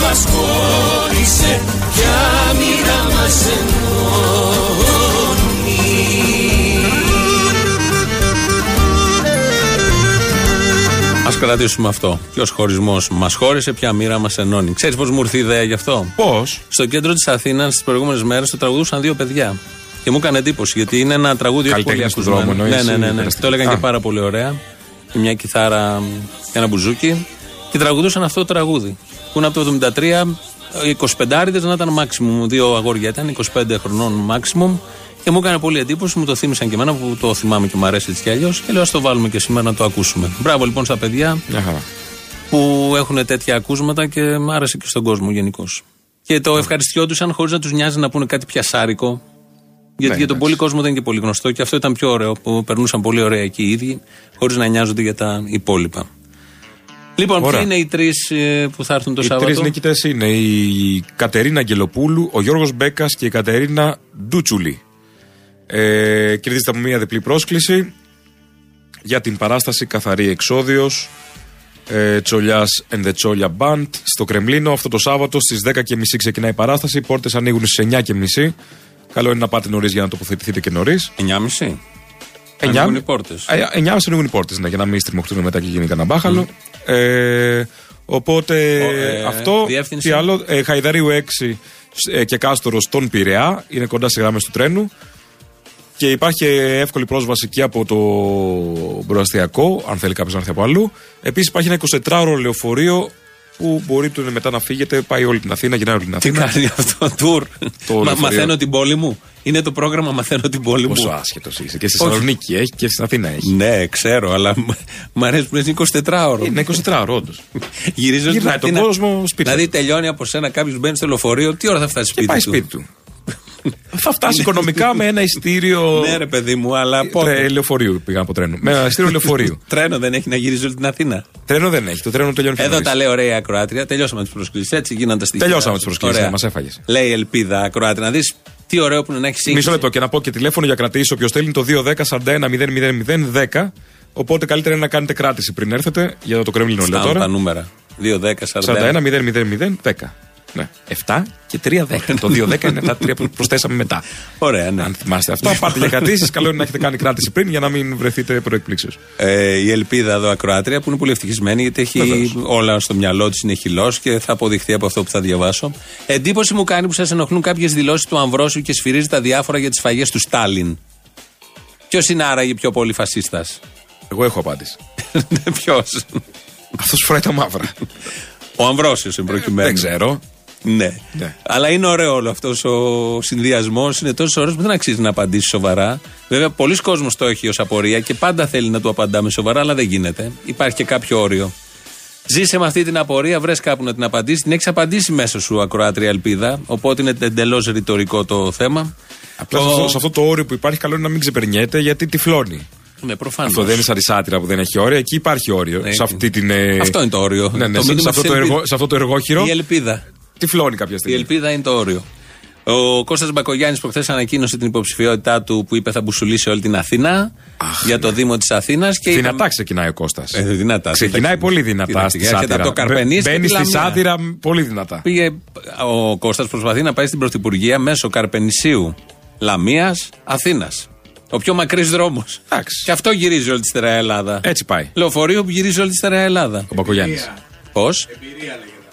Μας χώρισε Ποια μοίρα μας ενώνει Α κρατήσουμε αυτό. Ποιος χωρισμός μας χώρισε, ποια μοίρα μας ενώνει. Ξέρεις πώς μου ήρθε η ιδέα γι' αυτό; Πώς; Στο κέντρο της Αθήνας τις προηγούμενες μέρες το τραγουδούσαν δύο παιδιά. Και μου έκανε εντύπωση γιατί είναι ένα τραγούδι όχι πολύ Καλλιτέχνης του ακουσμένο. δρόμου, Ναι, εννοείς, ναι, ναι, ή ναι. περαστικά. Το έλεγαν Α. και πάρα πολύ ωραία. Και μια κιθάρα και ένα μπουζούκι. Και τραγουδούσαν αυτό το τραγούδι. Που είναι από το 73, 25 να ήταν maximum. Δύο αγόρια ήταν, 25 χρονών maximum. Και μου έκανε πολύ εντύπωση, μου το θύμισαν και εμένα που το θυμάμαι και μου αρέσει έτσι κι αλλιώς. Και λέω: Α το βάλουμε και σήμερα να το ακούσουμε. Μπράβο λοιπόν στα παιδιά Μια χαρά. που έχουν τέτοια ακούσματα και μ' άρεσε και στον κόσμο γενικώς. Και το ευχαριστιόντουσαν χωρίς να τους νοιάζει να πούνε κάτι πιασάρικο. Γιατί Ναι, για τον εντάξει. πολύ κόσμο δεν είναι και πολύ γνωστό και αυτό ήταν πιο ωραίο που περνούσαν πολύ ωραία εκεί οι ίδιοι, χωρίς να νοιάζονται για τα υπόλοιπα. Λοιπόν, Ωραία. ποιοι είναι οι τρεις που θα έρθουν το Οι Σάββατο; τρει νικητές είναι η Κατερίνα Αγγελοπούλου, ο Γιώργος Μπέκας και η Κατερίνα Ντούτσουλη. Ε, κερδίζετε από μια διπλή πρόσκληση για την παράσταση Καθαρή Εξόδιος ε, Τσολιάς and the Τσόλια Band στο Κρεμλίνο. Αυτό το Σάββατο στις 10.30 ξεκινάει η παράσταση. Οι πόρτες ανοίγουν στι 9.30. Καλό είναι να πάτε νωρίς για να τοποθετηθείτε και νωρίς. 9.30. Ανοίγουν οι πόρτες. 9.30 ανοίγουν οι πόρτες, ναι, για να μην στριμωχτούν μετά και γίνει κανένα μπάχαλο. Ε, οπότε Ο, ε, αυτό. διεύθυνση. Τι άλλο, ε, Χαϊδαρίου 6 ε, και Κάστορος στον Πειραιά. Είναι κοντά στις γράμμε του τρένου. Και υπάρχει εύκολη πρόσβαση και από το προαστιακό, αν θέλει κάποιος να έρθει από αλλού. Επίσης υπάρχει ένα 24ωρο λεωφορείο που μπορείτε μετά να φύγετε, πάει όλη την Αθήνα, γυρνάει όλη την Τι Αθήνα. κάνει αυτό, [laughs] τουρ. Το Μα, λεωφορείο. μαθαίνω την πόλη μου. Είναι το πρόγραμμα Μαθαίνω την πόλη Πόσο μου. άσχετος είσαι. Και στη Όχι. Θεσσαλονίκη έχει και στην Αθήνα έχει. Ναι, ξέρω, αλλά μ- μ' αρέσει που είναι 24 ώρο. Είναι 24ωρο, όντως. [laughs] Γυρίζω στην Γυρνάει τον Αθήνα. κόσμο σπίτι. Δηλαδή τελειώνει από σένα κάποιος μπαίνει στο λεωφορείο, τι ώρα θα φτάσει σπίτι Και πάει του; σπίτι του. [laughs] Θα φτάσει οικονομικά με ένα ειστήριο. Ναι, ρε παιδί μου, αλλά Τρε- πότε; λεωφορείου πήγα από τρένο. Με ένα ειστήριο λεωφορείου. [laughs] Τρένο δεν έχει να γυρίζει όλη την Αθήνα; τρένο δεν έχει. Το τρένο τελειώνει πιο Εδώ νωρίς. τα λέει ωραία η ακροάτρια. Τελειώσαμε τις προσκλήσεις. Έτσι γίνανε τα στοιχεία. Τελειώσαμε τις προσκλήσεις, Ωραία. ναι, μας έφαγες. Λέει η ελπίδα ακροάτρια. Να δεις τι ωραίο που είναι να έχεις σύγχυση. Μισό λεπτό και να πω και τηλέφωνο για κρατήσει. Όποιος θέλει το 210-41-000-10. Οπότε καλύτερα είναι να κάνετε κράτηση πριν έρθετε για το Κρέμλινο. Λέω Φτάνουν τα τώρα. νούμερα. 2, 10, 41. 41-000-10. Ναι. 7 και 3 10. το 2-10 είναι τα τρία που προσθέσαμε μετά. Ωραία, ναι. Αν θυμάστε αυτό, πάρτε για κρατήσεις. Καλό είναι να έχετε κάνει κράτηση πριν για να μην βρεθείτε προεκπλήξεω. Ε, η ελπίδα εδώ ακροάτρια που είναι πολύ ευτυχισμένη γιατί έχει Βεβαίως. όλα στο μυαλό της, είναι χυλός και θα αποδειχθεί από αυτό που θα διαβάσω. Εντύπωση μου κάνει που σας ενοχλούν κάποιες δηλώσεις του Αμβρόσιου και σφυρίζει τα διάφορα για τις φαγές του Στάλιν. Ποιος είναι άραγε πιο πολύ φασίστας; Εγώ έχω απάντηση. [laughs] Ποιος; Αυτός φοράει τα μαύρα. Ο Αμβρόσιος εν προκειμένου. Δεν ξέρω. Ναι. Ναι. Αλλά είναι ωραίο όλο αυτό ο συνδυασμός. Είναι τόσο ωραίο που δεν αξίζει να απαντήσεις σοβαρά. Βέβαια, πολλοί κόσμος το έχει ως απορία και πάντα θέλει να του απαντάμε σοβαρά, αλλά δεν γίνεται. Υπάρχει και κάποιο όριο. Ζήσε με αυτή την απορία, βρες κάπου να την απαντήσεις. Την έχεις απαντήσει μέσα σου, ακροάτρια ελπίδα. Οπότε είναι εντελώς ρητορικό το θέμα. Απλά Το- σε, αυτό, σε αυτό το όριο που υπάρχει, καλό είναι να μην ξεπερνιέται γιατί τυφλώνει. Ναι, προφανώς. Αυτό δεν είναι σαν τη σάτυρα που δεν έχει όριο. Εκεί υπάρχει όριο. Ναι. σε, αυτή την, ε, Αυτό είναι το όριο. Ναι, ναι, Το σε, μήνυμα σε αυτό της το ελπίδας. εργό, σε αυτό το εργόχειρο Η ελπίδα. Τυφλώνει κάποια Η στιγμή. ελπίδα είναι το όριο. Ο Κώστας Μπακογιάννης προχθέ ανακοίνωσε την υποψηφιότητά του που είπε θα μπουσουλήσει όλη την Αθήνα για το Δήμο της Αθήνας. Δυνατά ξεκινάει ο Κώστας. Ε, δυνατά. Ξεκινάει Εντάξει. πολύ δυνατά Κοίταξε, στη έρχεται σάτυρα. από το Καρπενήσι και Μπαίνει τη στη Λαμία. σάτυρα πολύ δυνατά. Πήγε, ο Κώστας προσπαθεί να πάει στην Πρωθυπουργία μέσω Καρπενησίου, Λαμίας, Αθήνας. Ο πιο μακρύς δρόμος. Εντάξει. Και αυτό γυρίζει όλη τη στερεά Ελλάδα. Έτσι πάει. Λεωφορείο που γυρίζει όλη τη στερεά Ελλάδα. Ο Μπακογιάννης. Πώς;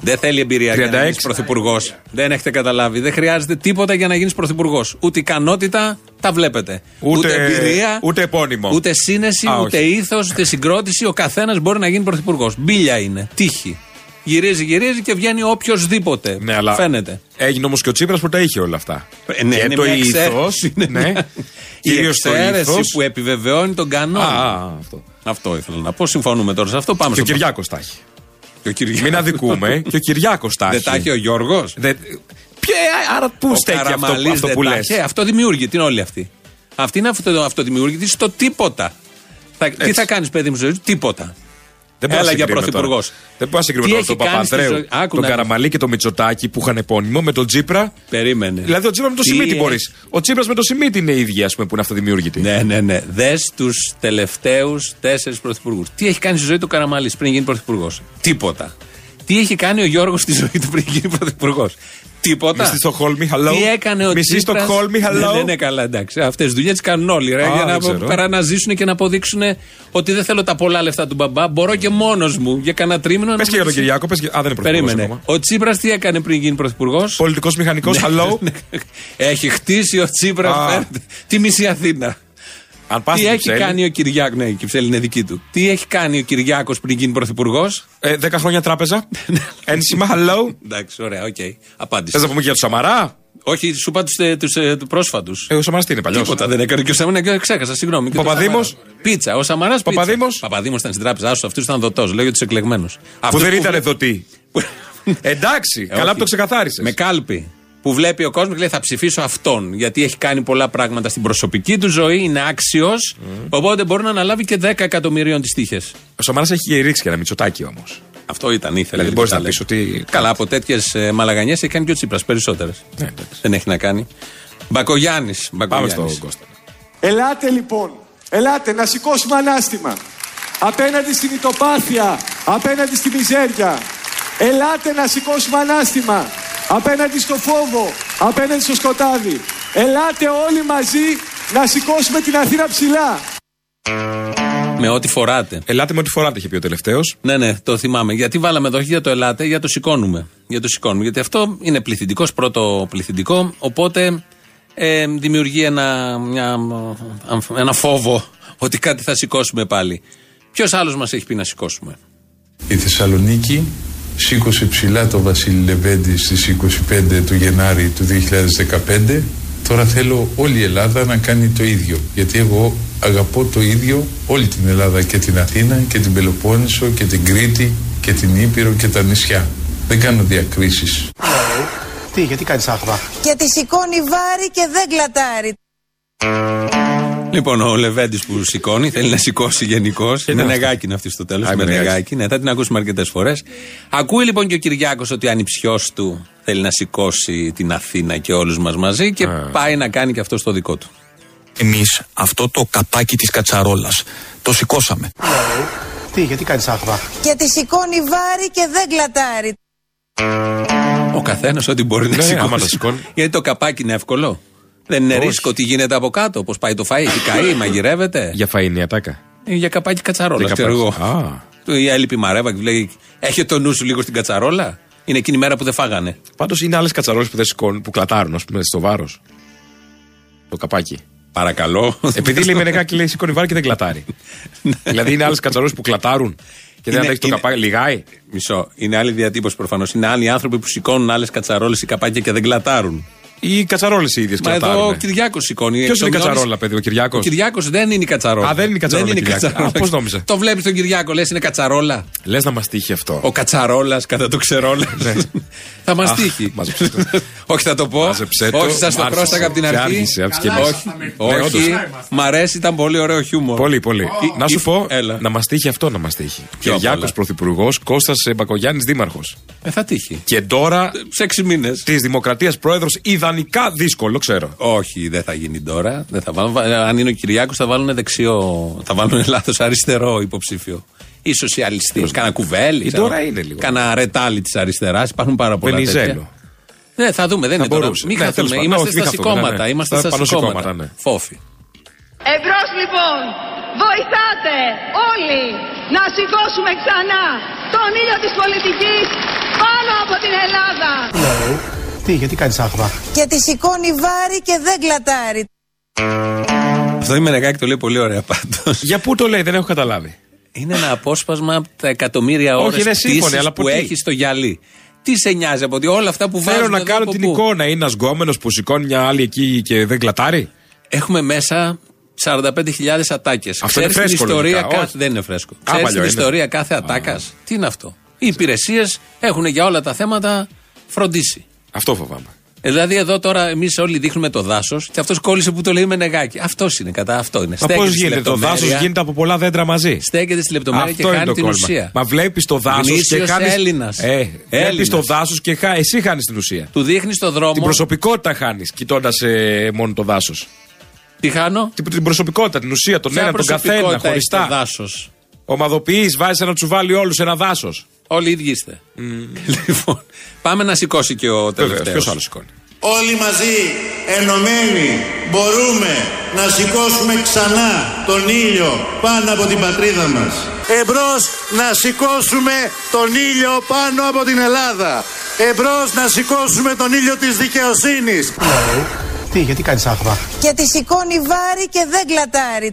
Δεν θέλει εμπειρία για να 36. γίνεις πρωθυπουργός. Δεν έχετε καταλάβει. Δεν χρειάζεται τίποτα για να γίνεις πρωθυπουργός. Ούτε ικανότητα, τα βλέπετε. Ούτε- εμπειρία, ούτε επώνυμο. ούτε σύνεση, Α, ούτε όχι. ήθος, ούτε συγκρότηση. Ο καθένας μπορεί να γίνει πρωθυπουργός. Μπίλια είναι. Τύχη. Γυρίζει, γυρίζει και βγαίνει οποιοδήποτε. Ναι, αλλά Φαίνεται. έγινε όμως και ο Τσίπρας που τα είχε όλα αυτά. Ε, ναι, και είναι το μια ήθος. εξαίρεση. Είναι Ναι. μια- [laughs] Η Κυρίως το εξαίρεση ήθος. που επιβεβαιώνει τον κανόνα. Α, α, αυτό. Αυτό ήθελα να πω. Συμφωνούμε τώρα σε αυτό. Πάμε Και ο στο Κυριάκος τα έχει. Και ο Κυριάκος. Μην αδικούμε. και ο Κυριάκος τα έχει. Δεν τα έχει ο Γιώργος; Δεν- Ποια- άρα πού Ο στέκει αυτό, Καραμαλής αυτό δεν που τα λες; έχει. Ε, Αυτό δημιούργη. Τι είναι όλοι αυτοί. Αυτή είναι αυτό, αυτοδημιούργητη στο τίποτα. Θα, τι Έτσι. θα κάνεις, παιδί μου, στη ζωή σου, τίποτα. Δεν μπορώ Έλα να για συγκρίνουμε τώρα. πρωθυπουργός. Δεν μπορώ να συγκρίνουμε Τι τώρα τον έχει κάνει στη Παπανδρέου, ζωή- Άκου τον να δεις. Καραμαλή και τον Μητσοτάκη που είχαν επώνυμο με τον Τσίπρα. Περίμενε. Δηλαδή ο Τσίπρας με τον Τι Σιμίτη έχει- μπορείς. Ο Τσίπρας με τον Σιμίτη είναι οι ίδιοι, ας πούμε, που είναι αυτοδημιούργητοι. Ναι, ναι, ναι. Δες τους τελευταίους τέσσερις πρωθυπουργούς. Τι έχει κάνει στη ζωή του Καραμαλής πριν γίνει πρωθυπουργός; Τίποτα. Τι έχει κάνει ο Γιώργος στη ζωή του πριν γίνει πρωθυπουργός; Τίποτα. Μισή Στοκχόλμη, hello. Τι έκανε ο Μισή Τσίπρας. Στοκχόλμη, hello. Ναι, ναι, ναι, καλά, εντάξει. Αυτές τις δουλειές τις κάνουν όλοι. Ρε, Α, για δεν να ξέρω. πέρα να ζήσουν και να αποδείξουν ότι δεν θέλω τα πολλά λεφτά του μπαμπά. Μπορώ και μόνος μου για κανένα τρίμηνο να Πες και για τον βοηθήσω. Κυριάκο, πες και. Α, δεν είναι πρωθυπουργός Περίμενε. ακόμα. Ο Τσίπρας τι έκανε πριν γίνει πρωθυπουργός; Πολιτικός μηχανικός, hello. [laughs] Έχει χτίσει ο Τσίπρας Α. τη μισή Αθήνα. Αν πας Τι στην έχει Κυψέλη, κάνει ο Κυριάκος. Ναι, η Κυψέλη είναι δική του. Τι έχει κάνει ο Κυριάκος πριν γίνει πρωθυπουργός; ε, 10 χρόνια τράπεζα. [laughs] Ένσημα, hello. Εντάξει, ωραία, οκ. Απάντησε. Θες να πούμε και για τον Σαμαρά; Όχι, σου είπα τους πρόσφατους. Ε, ο Σαμαράς τι είναι παλιός; Τίποτα δεν έκανε και ο Σαμαράς. Ξέχασα, συγγνώμη. Και το Παπαδήμος; Σαμαρά. Πίτσα. Ο Σαμαράς. Παπαδήμος; Παπαδήμος ήταν στην τράπεζα. Άσου, αυτός ήταν δοτός. Λέω για τους εκλεγμένους. Που δεν ήταν δοτή. Εντάξει, καλά που το ξεκαθάρισες. Ε, Με κάλπη. Που βλέπει ο κόσμος και λέει θα ψηφίσω αυτόν. Γιατί έχει κάνει πολλά πράγματα στην προσωπική του ζωή, είναι άξιος. Οπότε μπορεί να αναλάβει και 10 εκατομμυρίων τις τύχες. Ο Σαμαράς έχει ρίξει και ένα μυτσοτάκι όμως. Αυτό ήταν, ήθελε. Δηλαδή, δεν μπορείς τα να λέει. πεις ότι- Καλά, από τέτοιες μαλαγανιές έχει κάνει και ο Τσίπρας περισσότερες. Ναι, εντάξει. Δεν έχει να κάνει. Μπακογιάννης. Πάμε στον Κώστα. Ελάτε λοιπόν, ελάτε να σηκώσουμε ανάστημα. Απέναντι στην ητοπάθεια, απέναντι στη μιζέρια. Ελάτε να σηκώσουμε ανάστημα. Απέναντι στο φόβο, απέναντι στο σκοτάδι. Ελάτε όλοι μαζί να σηκώσουμε την Αθήνα ψηλά. Με ό,τι φοράτε. Ελάτε με ό,τι φοράτε, είχε πει ο τελευταίος. Ναι, ναι, το θυμάμαι. Γιατί βάλαμε εδώ, όχι για το ελάτε, για το σηκώνουμε. Για το σηκώνουμε. Γιατί αυτό είναι πληθυντικός, πρώτο πληθυντικό. Οπότε ε, δημιουργεί ένα, μια, ένα φόβο ότι κάτι θα σηκώσουμε πάλι. Ποιος άλλος μας έχει πει να σηκώσουμε; Η Θεσσαλονίκη σήκωσε ψηλά το Βασίλη Λεβέντη στις 25 του Γενάρη του 2015. Τώρα θέλω όλη η Ελλάδα να κάνει το ίδιο. Γιατί εγώ αγαπώ το ίδιο όλη την Ελλάδα και την Αθήνα και την Πελοπόννησο και την Κρήτη και την Ήπειρο και τα νησιά. Δεν κάνω διακρίσεις. Τι, γιατί κάνεις άχβα. Και τη σηκώνει βάρη και δεν κλατάρει. Λοιπόν, ο Λεβέντης που σηκώνει, θέλει να σηκώσει γενικώς. Είναι αυτό. νεγάκι είναι αυτή στο τέλος. Α, Με είναι νεγάκι. νεγάκι, ναι, θα την ακούσουμε αρκετές φορές. Ακούει λοιπόν και ο Κυριάκος ότι ανιψιό του θέλει να σηκώσει την Αθήνα και όλους μας μαζί και πάει να κάνει και αυτό στο δικό του. Εμείς αυτό το καπάκι της κατσαρόλας το σηκώσαμε. Τι, γιατί κάνεις άχβα. Και τη σηκώνει βάρη και δεν κλατάρει. Ο καθένας ό,τι μπορεί να Ναι, σηκώσει. άμα το σηκώνει. Γιατί το καπάκι είναι εύκολο. Δεν είναι Όχι. ρίσκο τι γίνεται από κάτω, πώς πάει το φαΐ. Τι καεί, [coughs] μαγειρεύεται. Για φαΐνη ατάκα. Ε, Για καπάκι κατσαρόλα, Για ξέρω εγώ. καπάκι. Α. Του- Η Έλλη Πιμαρέβα και λέει: Έχει το νου σου λίγο στην κατσαρόλα. Είναι εκείνη η μέρα που δεν φάγανε. Πάντως είναι άλλες κατσαρόλες που δεν σηκώνουν, που κλατάρουν, ας πούμε, στο βάρος. Το καπάκι. Παρακαλώ. Επειδή λέει με νεκάκι λέει σηκώνει βάρη και δεν κλατάρει. δηλαδή είναι άλλες κατσαρόλες που κλατάρουν και δεν Είναι- αντέχει το είναι- καπάκι. Λιγάει. Μισό. Είναι άλλη διατύπωση προφανώς. Είναι άλλοι άνθρωποι που σηκώνουν άλλες κατσαρόλες ή καπάκια και δεν κλατάρουν. Ή οι κατσαρόλες οι ίδιες Μα εδώ ο κλατάρουν. Κυριάκος σηκώνει. Ποιος είναι η Το κατσαρόλα, νιώθεις- παιδί, ο Κυριάκος; Ο Κυριάκος δεν είναι η κατσαρόλα. Α, δεν είναι η κατσαρόλα, Δεν είναι η Κυριάκο. κατσαρόλα. Α, πώς νόμιζα. Το βλέπεις τον Κυριάκο, λες είναι κατσαρόλα. Λες να μας τύχει αυτό. Ο κατσαρόλας κατά το ξερόλα. θα μας Αχ, τύχει. μάζεψε το. Όχι, θα το πω. Μάζεψε το. Όχι, σα το Άρχισε. πρόσταγα από την Και αρχή. άρχισε, άρχισε και Όχι, Ναι, όντως. όχι. Μ' αρέσει, ήταν πολύ ωραίο χιούμορ. Πολύ, πολύ. Η- να σου η- πω, Έλα. να μας τύχει αυτό να μας τύχει. Ποιο απ' Κυριάκος όλα; Πρωθυπουργός, Κώστας Μπακογιάννη Δήμαρχος. Ε, θα τύχει. Και τώρα Σε έξι μήνες. της Δημοκρατίας Πρόεδρος, ιδανικά δύσκολο, ξέρω. Όχι, δεν θα γίνει τώρα. Δεν θα βάλουν, βα- αν είναι ο Κυριάκος, θα βάλουν δεξιό. Θα βάλουν [laughs] λάθος αριστερό υποψήφιο. Ή σοσιαλιστή. Κάνα κουβέλι. Η ξέρω. τώρα είναι λίγο. Κάνα ρετάλι της αριστεράς. Υπάρχουν πάρα πολλά. Βενιζέλο. τέτοια. Ναι, θα δούμε. Δεν Θα είναι τώρα. μπορούσε. Μην Ναι, χαθούμε. τέλος πάντων. Είμαστε Όχι, μην στα χαθούμε, ναι, σηκώματα. ναι. Είμαστε Στα στα πάνω σηκώματα. σηκώματα, ναι. Φόφη. Εμπρός λοιπόν, βοηθάτε όλοι να σηκώσουμε ξανά τον ήλιο της πολιτικής πάνω από την Ελλάδα. Τι, γιατί κάνεις άχβα. Και τη σηκώνει βάρη και δεν κλατάρει. Αυτό η Μενεγάκη το λέει πολύ ωραία πάντως. Για πού το λέει, δεν έχω καταλάβει. Είναι ένα απόσπασμα από τα εκατομμύρια Όχι, ώρες είναι σύμφωνοι, αλλά από που τι; έχει στο γυαλί. Τι σε νοιάζει από ότι όλα αυτά που Θέλω βάζουν να εδώ κάνω από την πού; εικόνα. Είναι ένας γκόμενος που σηκώνει μια άλλη εκεί και δεν κλατάρει. Έχουμε μέσα 45.000 ατάκες. Αυτό είναι την φρέσκο, ιστορία λογικά, κάθε. όχι. Δεν είναι φρέσκο. Α, Ξέρεις την παλιό είναι. ιστορία κάθε ατάκας; Τι είναι αυτό; Οι υπηρεσίες έχουν για όλα τα θέματα φροντίσει. Αυτό φοβάμαι. Ε, Δηλαδή εδώ τώρα εμείς όλοι δείχνουμε το δάσος και αυτός κόλλησε που το λέει με νεγάκι. Αυτός είναι κατά αυτό είναι. Μα Στέκεται πώς στη γίνεται, το λεπτομέρεια. δάσο γίνεται από πολλά δέντρα μαζί; Στέκεται στη λεπτομέρεια Αυτό και είναι χάνει το την κόλμα. ουσία. Μα βλέπεις το δάσος και Γνήσιος χάνει. Έλληνας. Ε, βλέπεις Έλληνας. το δάσος και χα... εσύ χάνεις την ουσία. Του δείχνεις το δρόμο. Την προσωπικότητα χάνεις κοιτώντας μόνο το δάσος. Τι χάνω; Την, την προσωπικότητα, την ουσία, τον Ποια ένα, τον καθένα, προσωπικότητα έχει χωριστά. το δάσος; Ομαδοποιείς, βάζεις ένα τσουβάλι όλους σε ένα δάσος. Όλοι οι ίδιοι είστε. Λοιπόν, πάμε να σηκώσει και ο Βέβαια, τελευταίος. ποιος άλλος σηκώνει; Όλοι μαζί, ενωμένοι, μπορούμε να σηκώσουμε ξανά τον ήλιο πάνω από την πατρίδα μας. Εμπρός να σηκώσουμε τον ήλιο πάνω από την Ελλάδα. Εμπρός να σηκώσουμε τον ήλιο της δικαιοσύνης. Τι, γιατί κάνεις άχβα. Και τη σηκώνει βάρη και δεν κλατάρει.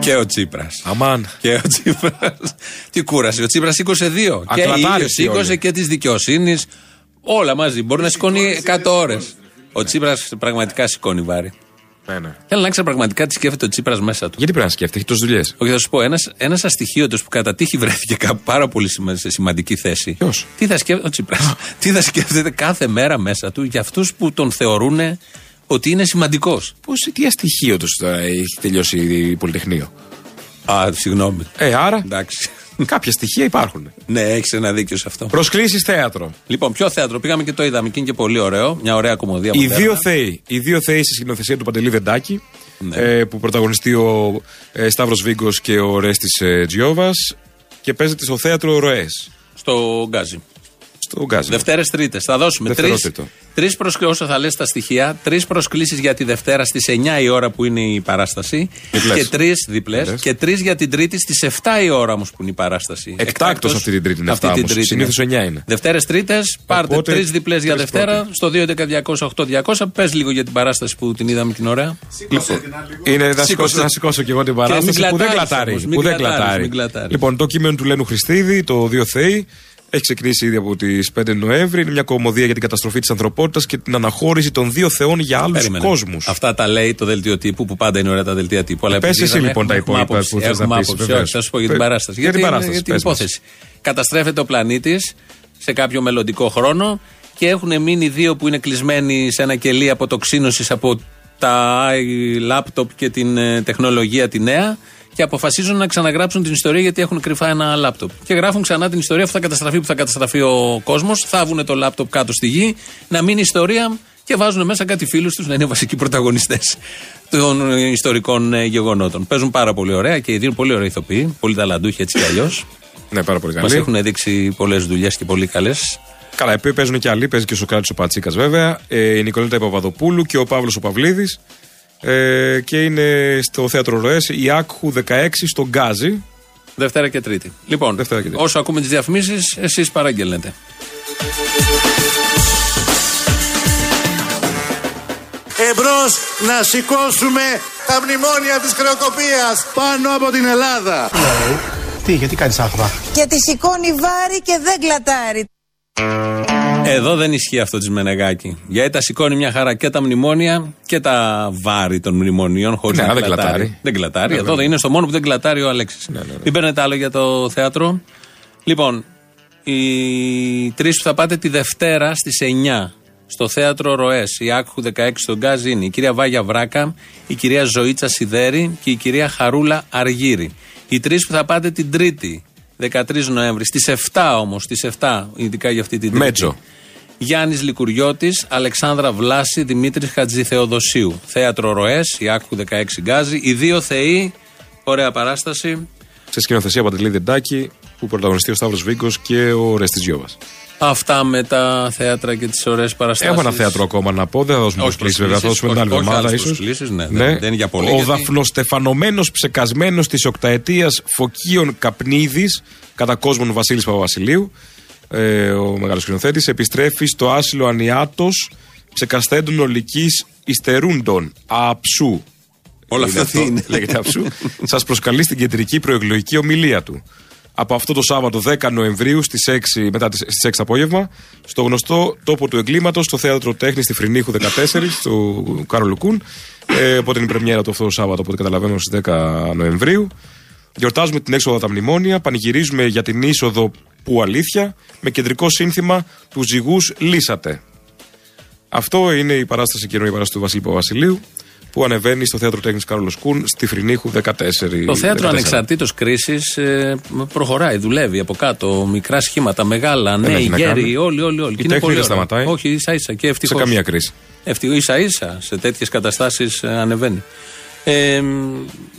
Και ο Τσίπρας. Αμάν. Και ο Τσίπρας. [laughs] Τι κούρασε. Ο Τσίπρας σήκωσε δύο. Και Ακλατάριστοι ήλιο σήκωσε όλοι. και της δικαιοσύνης. Όλα μαζί. Μπορεί να σηκώνει 100 ώρες. Ο Τσίπρας πραγματικά σηκώνει βάρη. Ναι, ναι. Θέλω να ξέρω πραγματικά τι σκέφτεται ο Τσίπρας μέσα του. Γιατί πρέπει να σκέφτεται, έχει τόσες δουλειές. Όχι, θα σου πω, ένας ένας αστοιχείωτος που κατά τύχη βρέθηκε κάπου πάρα πολύ σημα- σε σημαντική θέση. Ποιος; Τι θα σκέφτεται, ο Τσίπρας. τι θα σκέφτεται κάθε μέρα μέσα του για αυτούς που τον θεωρούν ότι είναι σημαντικός. Πώς, τι αστοιχείο τους τώρα έχει τελειώσει η Πολυτεχνείο; Α, συγγνώμη. Ε, άρα Εντάξει. κάποια στοιχεία υπάρχουν. ναι, έχεις ένα δίκιο σε αυτό. Προσκλήσεις θέατρο. Λοιπόν, ποιο θέατρο πήγαμε και το είδαμε και είναι και πολύ ωραίο. Μια ωραία κομμωδία. Οι μοντέρνα. δύο Θεοί. Οι δύο Θεοί στη σκηνοθεσία του Παντελή Βεντάκη. Ναι. Ε, που πρωταγωνιστεί ο ε, Σταύρος Βίγκος και ο Ρέστης ε, Τζιόβας. Και παίζεται στο θέατρο Ροές. Στο Γκάζι. Στο Γκάζι. Δευτέρε Τρίτε. Θα δώσουμε τρει Δευτερότριτο. τρεις προσκλήσει, όσο θα λε τα στοιχεία, τρει προσκλήσει για τη Δευτέρα στι 9 η ώρα που είναι η παράσταση. Διπλές. Και τρει διπλέ. Διπλές. Και τρει για την Τρίτη στι 7 η ώρα όμω που είναι η παράσταση. Εκτάκτος αυτή την Τρίτη είναι αυτή αυτά την όμως. Τρίτη, Συνήθως ναι. 9 είναι. Δευτέρε Τρίτε, πάρτε Οπότε, τρει διπλέ για τρεις Δευτέρα στο 2.11.208.200. Πε λίγο για την παράσταση που την είδαμε την ωραία. Είναι να Σήκωσε. σηκώσω, να σηκώσω και εγώ την παράσταση μην που δεν κλατάρεις κλατάρει. όμως, μην που δεν κλατάρεις, κλατάρει. μην κλατάρεις. Λοιπόν, το κείμενο του Λένου Χριστίδη, το Δύο Θεοί, έχει ξεκινήσει ήδη από τις 5 Νοέμβρη. Είναι μια κομμωδία για την καταστροφή της ανθρωπότητας και την αναχώρηση των δύο θεών για άλλους Περίμενε. κόσμους. Αυτά τα λέει το δελτίο τύπου που πάντα είναι ωραία τα δελτία τύπου. Αλλά Πες επειδή εσύ είδαμε, λοιπόν τα έχουμε υπόλοιπα άποψη, που θες να έχουμε πεις, άποψη. βεβαίως. Όχι, θα σου πω για την Πε- παράσταση. για την είναι- παράσταση, για την πες μας. υπόθεση. Καταστρέφεται ο πλανήτης σε κάποιο μελλοντικό χρόνο και έχουν μείνει δύο που είναι κλεισμένοι σε ένα κελί αποτοξίνωσης από τα λάπτοπ και την ε, τεχνολογία τη νέα και αποφασίζουν να ξαναγράψουν την ιστορία γιατί έχουν κρυφά ένα λάπτοπ. Και γράφουν ξανά την ιστορία που θα καταστραφεί, που θα καταστραφεί ο κόσμος. Θα βγουν το λάπτοπ κάτω στη γη, να μείνει ιστορία και βάζουν μέσα κάτι φίλους τους να είναι βασικοί πρωταγωνιστές των ε, ιστορικών ε, γεγονότων. Παίζουν πάρα πολύ ωραία και οι δύο είναι πολύ ωραία ηθοποιοί, πολύ ταλαντούχοι έτσι κι αλλιώς. [clears throat] Ναι, πάρα πολύ Μας καλή. έχουν δείξει πολλές δουλειές και πολύ καλές. Καλά, επί παίζουν και άλλοι. Παίζει και ο Σοκράτης ο Πατσίκας βέβαια. Ε, η Νικολέτα Παπαδοπούλου και ο Παύλος ο Παυλίδης. Ε, και είναι στο θέατρο Ροές η Άκχου 16 στο Γκάζι. Δευτέρα και Τρίτη. Λοιπόν, Δευτέρα και Τρίτη. όσο ακούμε τις διαφημίσεις, εσείς παραγγέλνετε. Εμπρός να σηκώσουμε τα μνημόνια της χρεοκοπίας πάνω από την Ελλάδα. Τι, γιατί κάνεις άχβα. Και τη σηκώνει βάρη και δεν κλατάρει. Εδώ δεν ισχύει αυτό της Μενεγάκη. Γιατί τα σηκώνει μια χαρά και τα μνημόνια και τα βάρη των μνημονίων χωρίς Ναι, να δεν κλατάρει. κλατάρει. Δεν κλατάρει. Ναι, Εδώ βέβαια. είναι στο μόνο που δεν κλατάρει ο Αλέξης. Μην παίρνετε άλλο για το θέατρο. Λοιπόν, οι τρεις που θα πάτε τη Δευτέρα στις 9 στο θέατρο Ροές, η Άκχου 16 στον Γκάζ είναι η κυρία Βάγια Βράκα, η κυρία Ζωήτσα Σιδέρη και η κυρία Χαρούλα Αργύρη. Οι τρεις που θα πάτε την Τρίτη, 13 Νοέμβρη, στις 7 όμως, στις 7, ειδικά για αυτή την Τρίτη. Μέτζο. Γιάννης Λικουριώτης, Αλεξάνδρα Βλάση, Δημήτρης Χατζηθεοδοσίου. Θέατρο Ροές, η Άκχου 16 Γκάζι. Οι δύο θεοί, ωραία παράσταση. Σε σκηνοθεσία Παντελή Δεντάκη που πρωταγωνιστεί ο Σταύρος Βίγκος και ο Ρέστης Τζιόβα. Αυτά με τα θέατρα και τις ωραίες παραστάσεις. Έχω ένα θέατρο ακόμα να πω, δεν θα δώσουμε Όχι προσκλήσει βέβαια, θα προσκλήσεις, δώσουμε την άλλη όχι- όχι εβδομάδα άλλες ίσως. προσκλήσεις, ναι, δεν- δεν είναι για πολύ, Ο γιατί- δαφνοστεφανωμένος ψεκασμένος της οκταετίας Φωκίων Καπνίδης, κατά κόσμον Βασίλης Παπαβασιλείου, ε, ο μεγάλος σκηνοθέτης, επιστρέφει στο άσυλο Ανιάτος ψεκαστέντων ολικής υστερούντων αψού. Όλα αυτά τι είναι. Λέγεται αψού. [laughs] Σας προσκαλεί στην κεντρική προεκλογική ομιλία του. Από αυτό το Σάββατο 10 Νοεμβρίου στις 6, μετά τις, στις 6 το απόγευμα στο γνωστό τόπο του εγκλήματος στο Θέατρο Τέχνης στη Φρυνίχου 14 του Κάρολου Κούν ε, οπότε είναι η πρεμιέρα του αυτό το Σάββατο από ό,τι καταλαβαίνω στις 10 Νοεμβρίου. Γιορτάζουμε την έξοδο από τα μνημόνια, πανηγυρίζουμε για την είσοδο που αλήθεια με κεντρικό σύνθημα τους ζυγούς λύσατε. Αυτό είναι η παράσταση, η καινούργια παράσταση του Βασίλη Παπασιλείου που ανεβαίνει στο θέατρο Τέχνης Κάρολος Κούν στη Φρυνίχου 14. Το θέατρο 14. ανεξαρτήτως κρίσης προχωράει, δουλεύει από κάτω. Μικρά σχήματα, μεγάλα, νέοι, έχει να γέροι, κάνει. όλοι, όλοι. όλοι. Η Και είναι τέχνη πολύ δεν ωραίο. σταματάει. Όχι, ίσα ίσα και Σε ευτυχώς. καμία κρίση. Ευτυχώ ίσα ίσα σε τέτοιες καταστάσεις ανεβαίνει. Ε,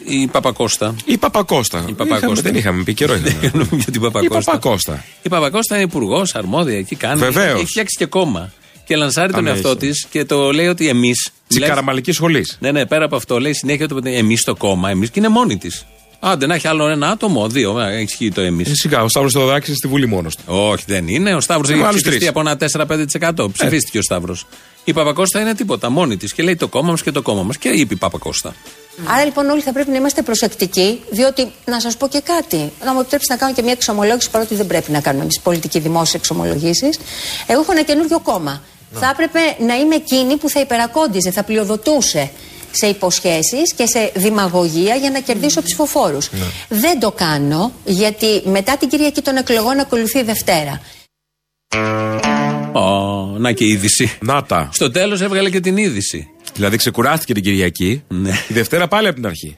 η Παπακώστα. Η Παπακώστα. Η Παπακώστα. Είχαμε- δεν είχαμε πει καιρό. είχαμε. [laughs] Για την Η Παπακώστα. Παπακώστα. Η Παπακώστα είναι υπουργός, αρμόδια, εκεί κάνει. Βεβαίως. Έχει φτιάξει και κόμμα. Και λανσάρει τον Α, ναι, εαυτό έχει. της και το λέει ότι εμείς. Της καραμαλικής σχολής. Ναι, ναι, πέρα από αυτό λέει συνέχεια το εμείς το κόμμα, εμείς και είναι μόνη της. Άντε να έχει άλλο ένα άτομο, δύο, ε, ισχύει το εμείς. Ε, Σιγά, ο Σταύρος Θεοδωράκης είναι στη Βουλή μόνος του. Όχι, δεν είναι. Ο Σταύρος Ε, έχει άλλους ψηφιστεί τρεις. από ένα 4-5%. Ψηφίστηκε ο Σταύρος. Η Παπακώστα είναι τίποτα, μόνη της. Και λέει το κόμμα μας και το κόμμα μας. Και είπε η Παπακώστα. Άρα λοιπόν όλοι θα πρέπει να είμαστε προσεκτικοί, διότι να σας πω και κάτι. Να μου επιτρέψετε να κάνω και μια εξομολόγηση, παρότι δεν πρέπει να κάνουμε εμείς πολιτική δημόσια εξομολογήσεις. Εγώ έχω ένα καινούριο κόμμα. Θα έπρεπε να είμαι εκείνη που θα υπερακόντιζε, θα πλειοδοτούσε σε υποσχέσεις και σε δημαγωγία για να κερδίσω ψηφοφόρους. Δεν το κάνω γιατί μετά την Κυριακή των εκλογών ακολουθεί η Δευτέρα. Ω, να και η είδηση. Να τα. Στο τέλος έβγαλε και την είδηση. Δηλαδή ξεκουράστηκε την Κυριακή. Ναι. Η Δευτέρα πάλι από την αρχή.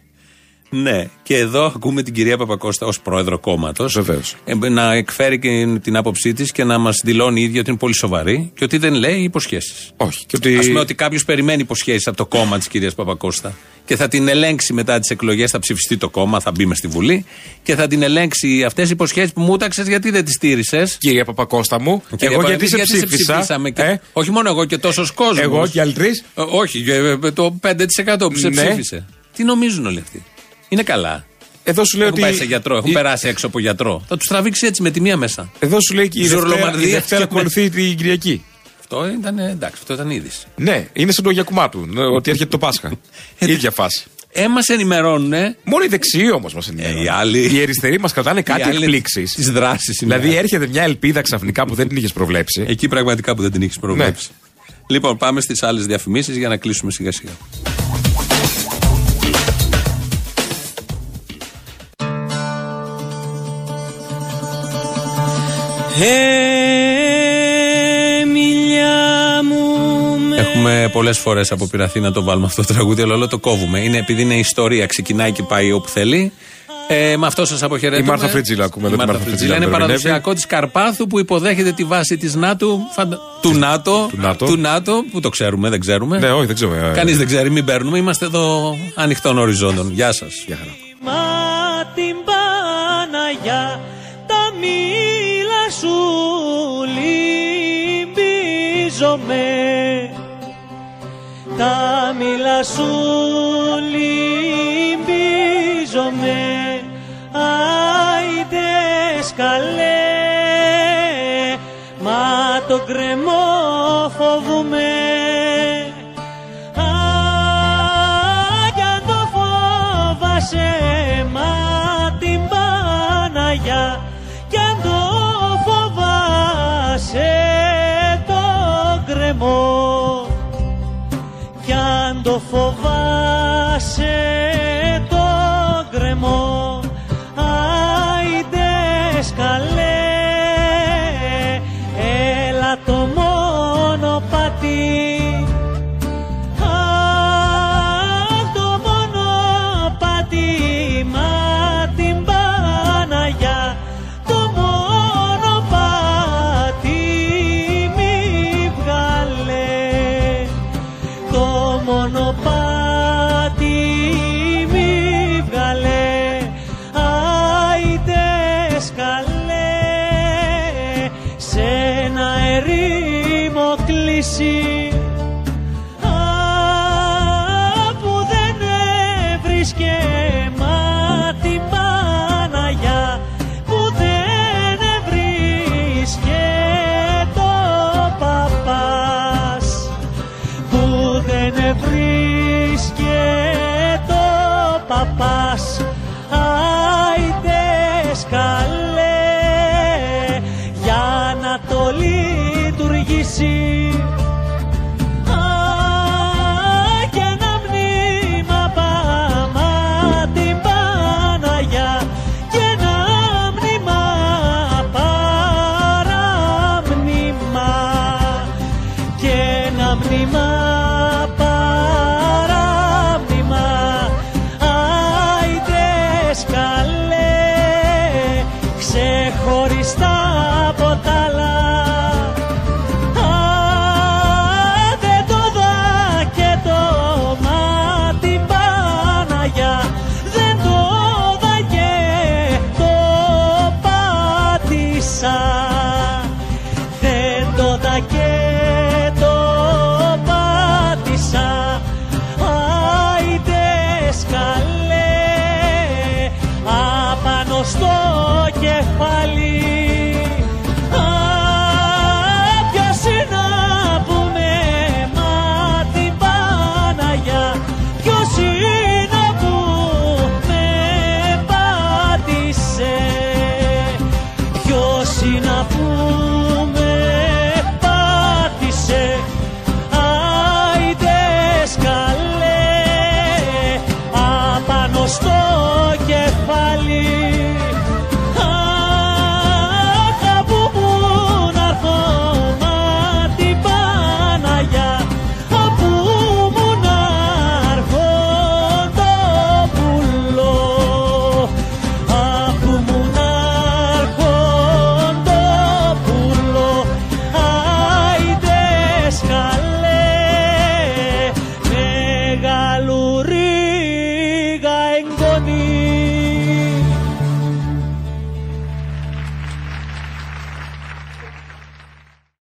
Ναι, και εδώ ακούμε την κυρία Παπακώστα ως πρόεδρο κόμματος. Βεβαίως. να εκφέρει και την άποψή της και να μας δηλώνει η ίδια ότι είναι πολύ σοβαρή και ότι δεν λέει υποσχέσεις. Όχι. Και ότι... Α πούμε ότι κάποιος περιμένει υποσχέσεις από το κόμμα της κυρίας Παπακώστα και θα την ελέγξει μετά τις εκλογές, θα ψηφιστεί το κόμμα, θα μπει μες στη Βουλή και θα την ελέγξει αυτές οι υποσχέσεις που μου τάξες γιατί δεν τις στήρισες. Κυρία Παπακώστα μου, εγώ γιατί σε ψήφισα. Και, ε, όχι μόνο εγώ και τόσος κόσμος. εγώ και άλλοι τρεις. όχι, ε, ε, το 5% που σε Ναι. ψήφισε. Τι νομίζουν όλοι αυτοί; Είναι καλά. Εδώ σου λέω Έχουν ότι. πάει σε γιατρό, έχουν η- περάσει έξω από γιατρό. Θα τους τραβήξει έτσι με τη μία μέσα. Εδώ σου λέει και η Δευτέρα, Ζουρλομανδία η Δευτέρα και- ακολουθεί την Κυριακή. Αυτό ήταν εντάξει, αυτό ήταν είδηση. Ναι, είναι σαν το Γιακουμάτου, ναι, ότι έρχεται το Πάσχα. Ε, ίδια φάση. Ε, μας ενημερώνουν. Μόνο οι δεξιοί όμως μας ενημερώνουν. οι άλλοι- Οι αριστεροί μας κρατάνε κάτι άλλοι εκπλήξεις. τις δράσεις είναι. Δηλαδή έρχεται μια ελπίδα ξαφνικά που δεν την είχες προβλέψει. Εκεί πραγματικά που δεν την έχει προβλέψει. Ναι. Λοιπόν, πάμε στις άλλες διαφημίσεις για να κλείσουμε σιγά σιγά. Έχουμε πολλές φορές αποπειραθεί να το βάλουμε αυτό το τραγούδι, αλλά όλο το κόβουμε. Είναι επειδή είναι ιστορία, ξεκινάει και πάει όπου θέλει. Ε, με αυτό σας αποχαιρετούμε. Η Μάρθα Φρίτζιλα ακούμε Η εδώ, τη Μάρθα Μάρθα Φρίτζιλα Φρίτζιλα είναι που ερμηνεύει. παραδοσιακό της Καρπάθου που υποδέχεται τη βάση της ΝΑΤΟ, φαντα- του, ΝΑΤΟ, Του ΝΑΤΟ. του ΝΑΤΟ, που το ξέρουμε, δεν ξέρουμε. Ναι, όχι, δεν ξέρω. ε, Κανείς δεν ξέρει, μην παίρνουμε. Είμαστε εδώ ανοιχτών οριζόντων. Γεια σας. Γεια χαρά. Λυμπίζομαι τα μήλα σου λυμπίζομαι άιντε σκαλέ. Μα το κρεμό φοβούμαι το φοβάσαι sim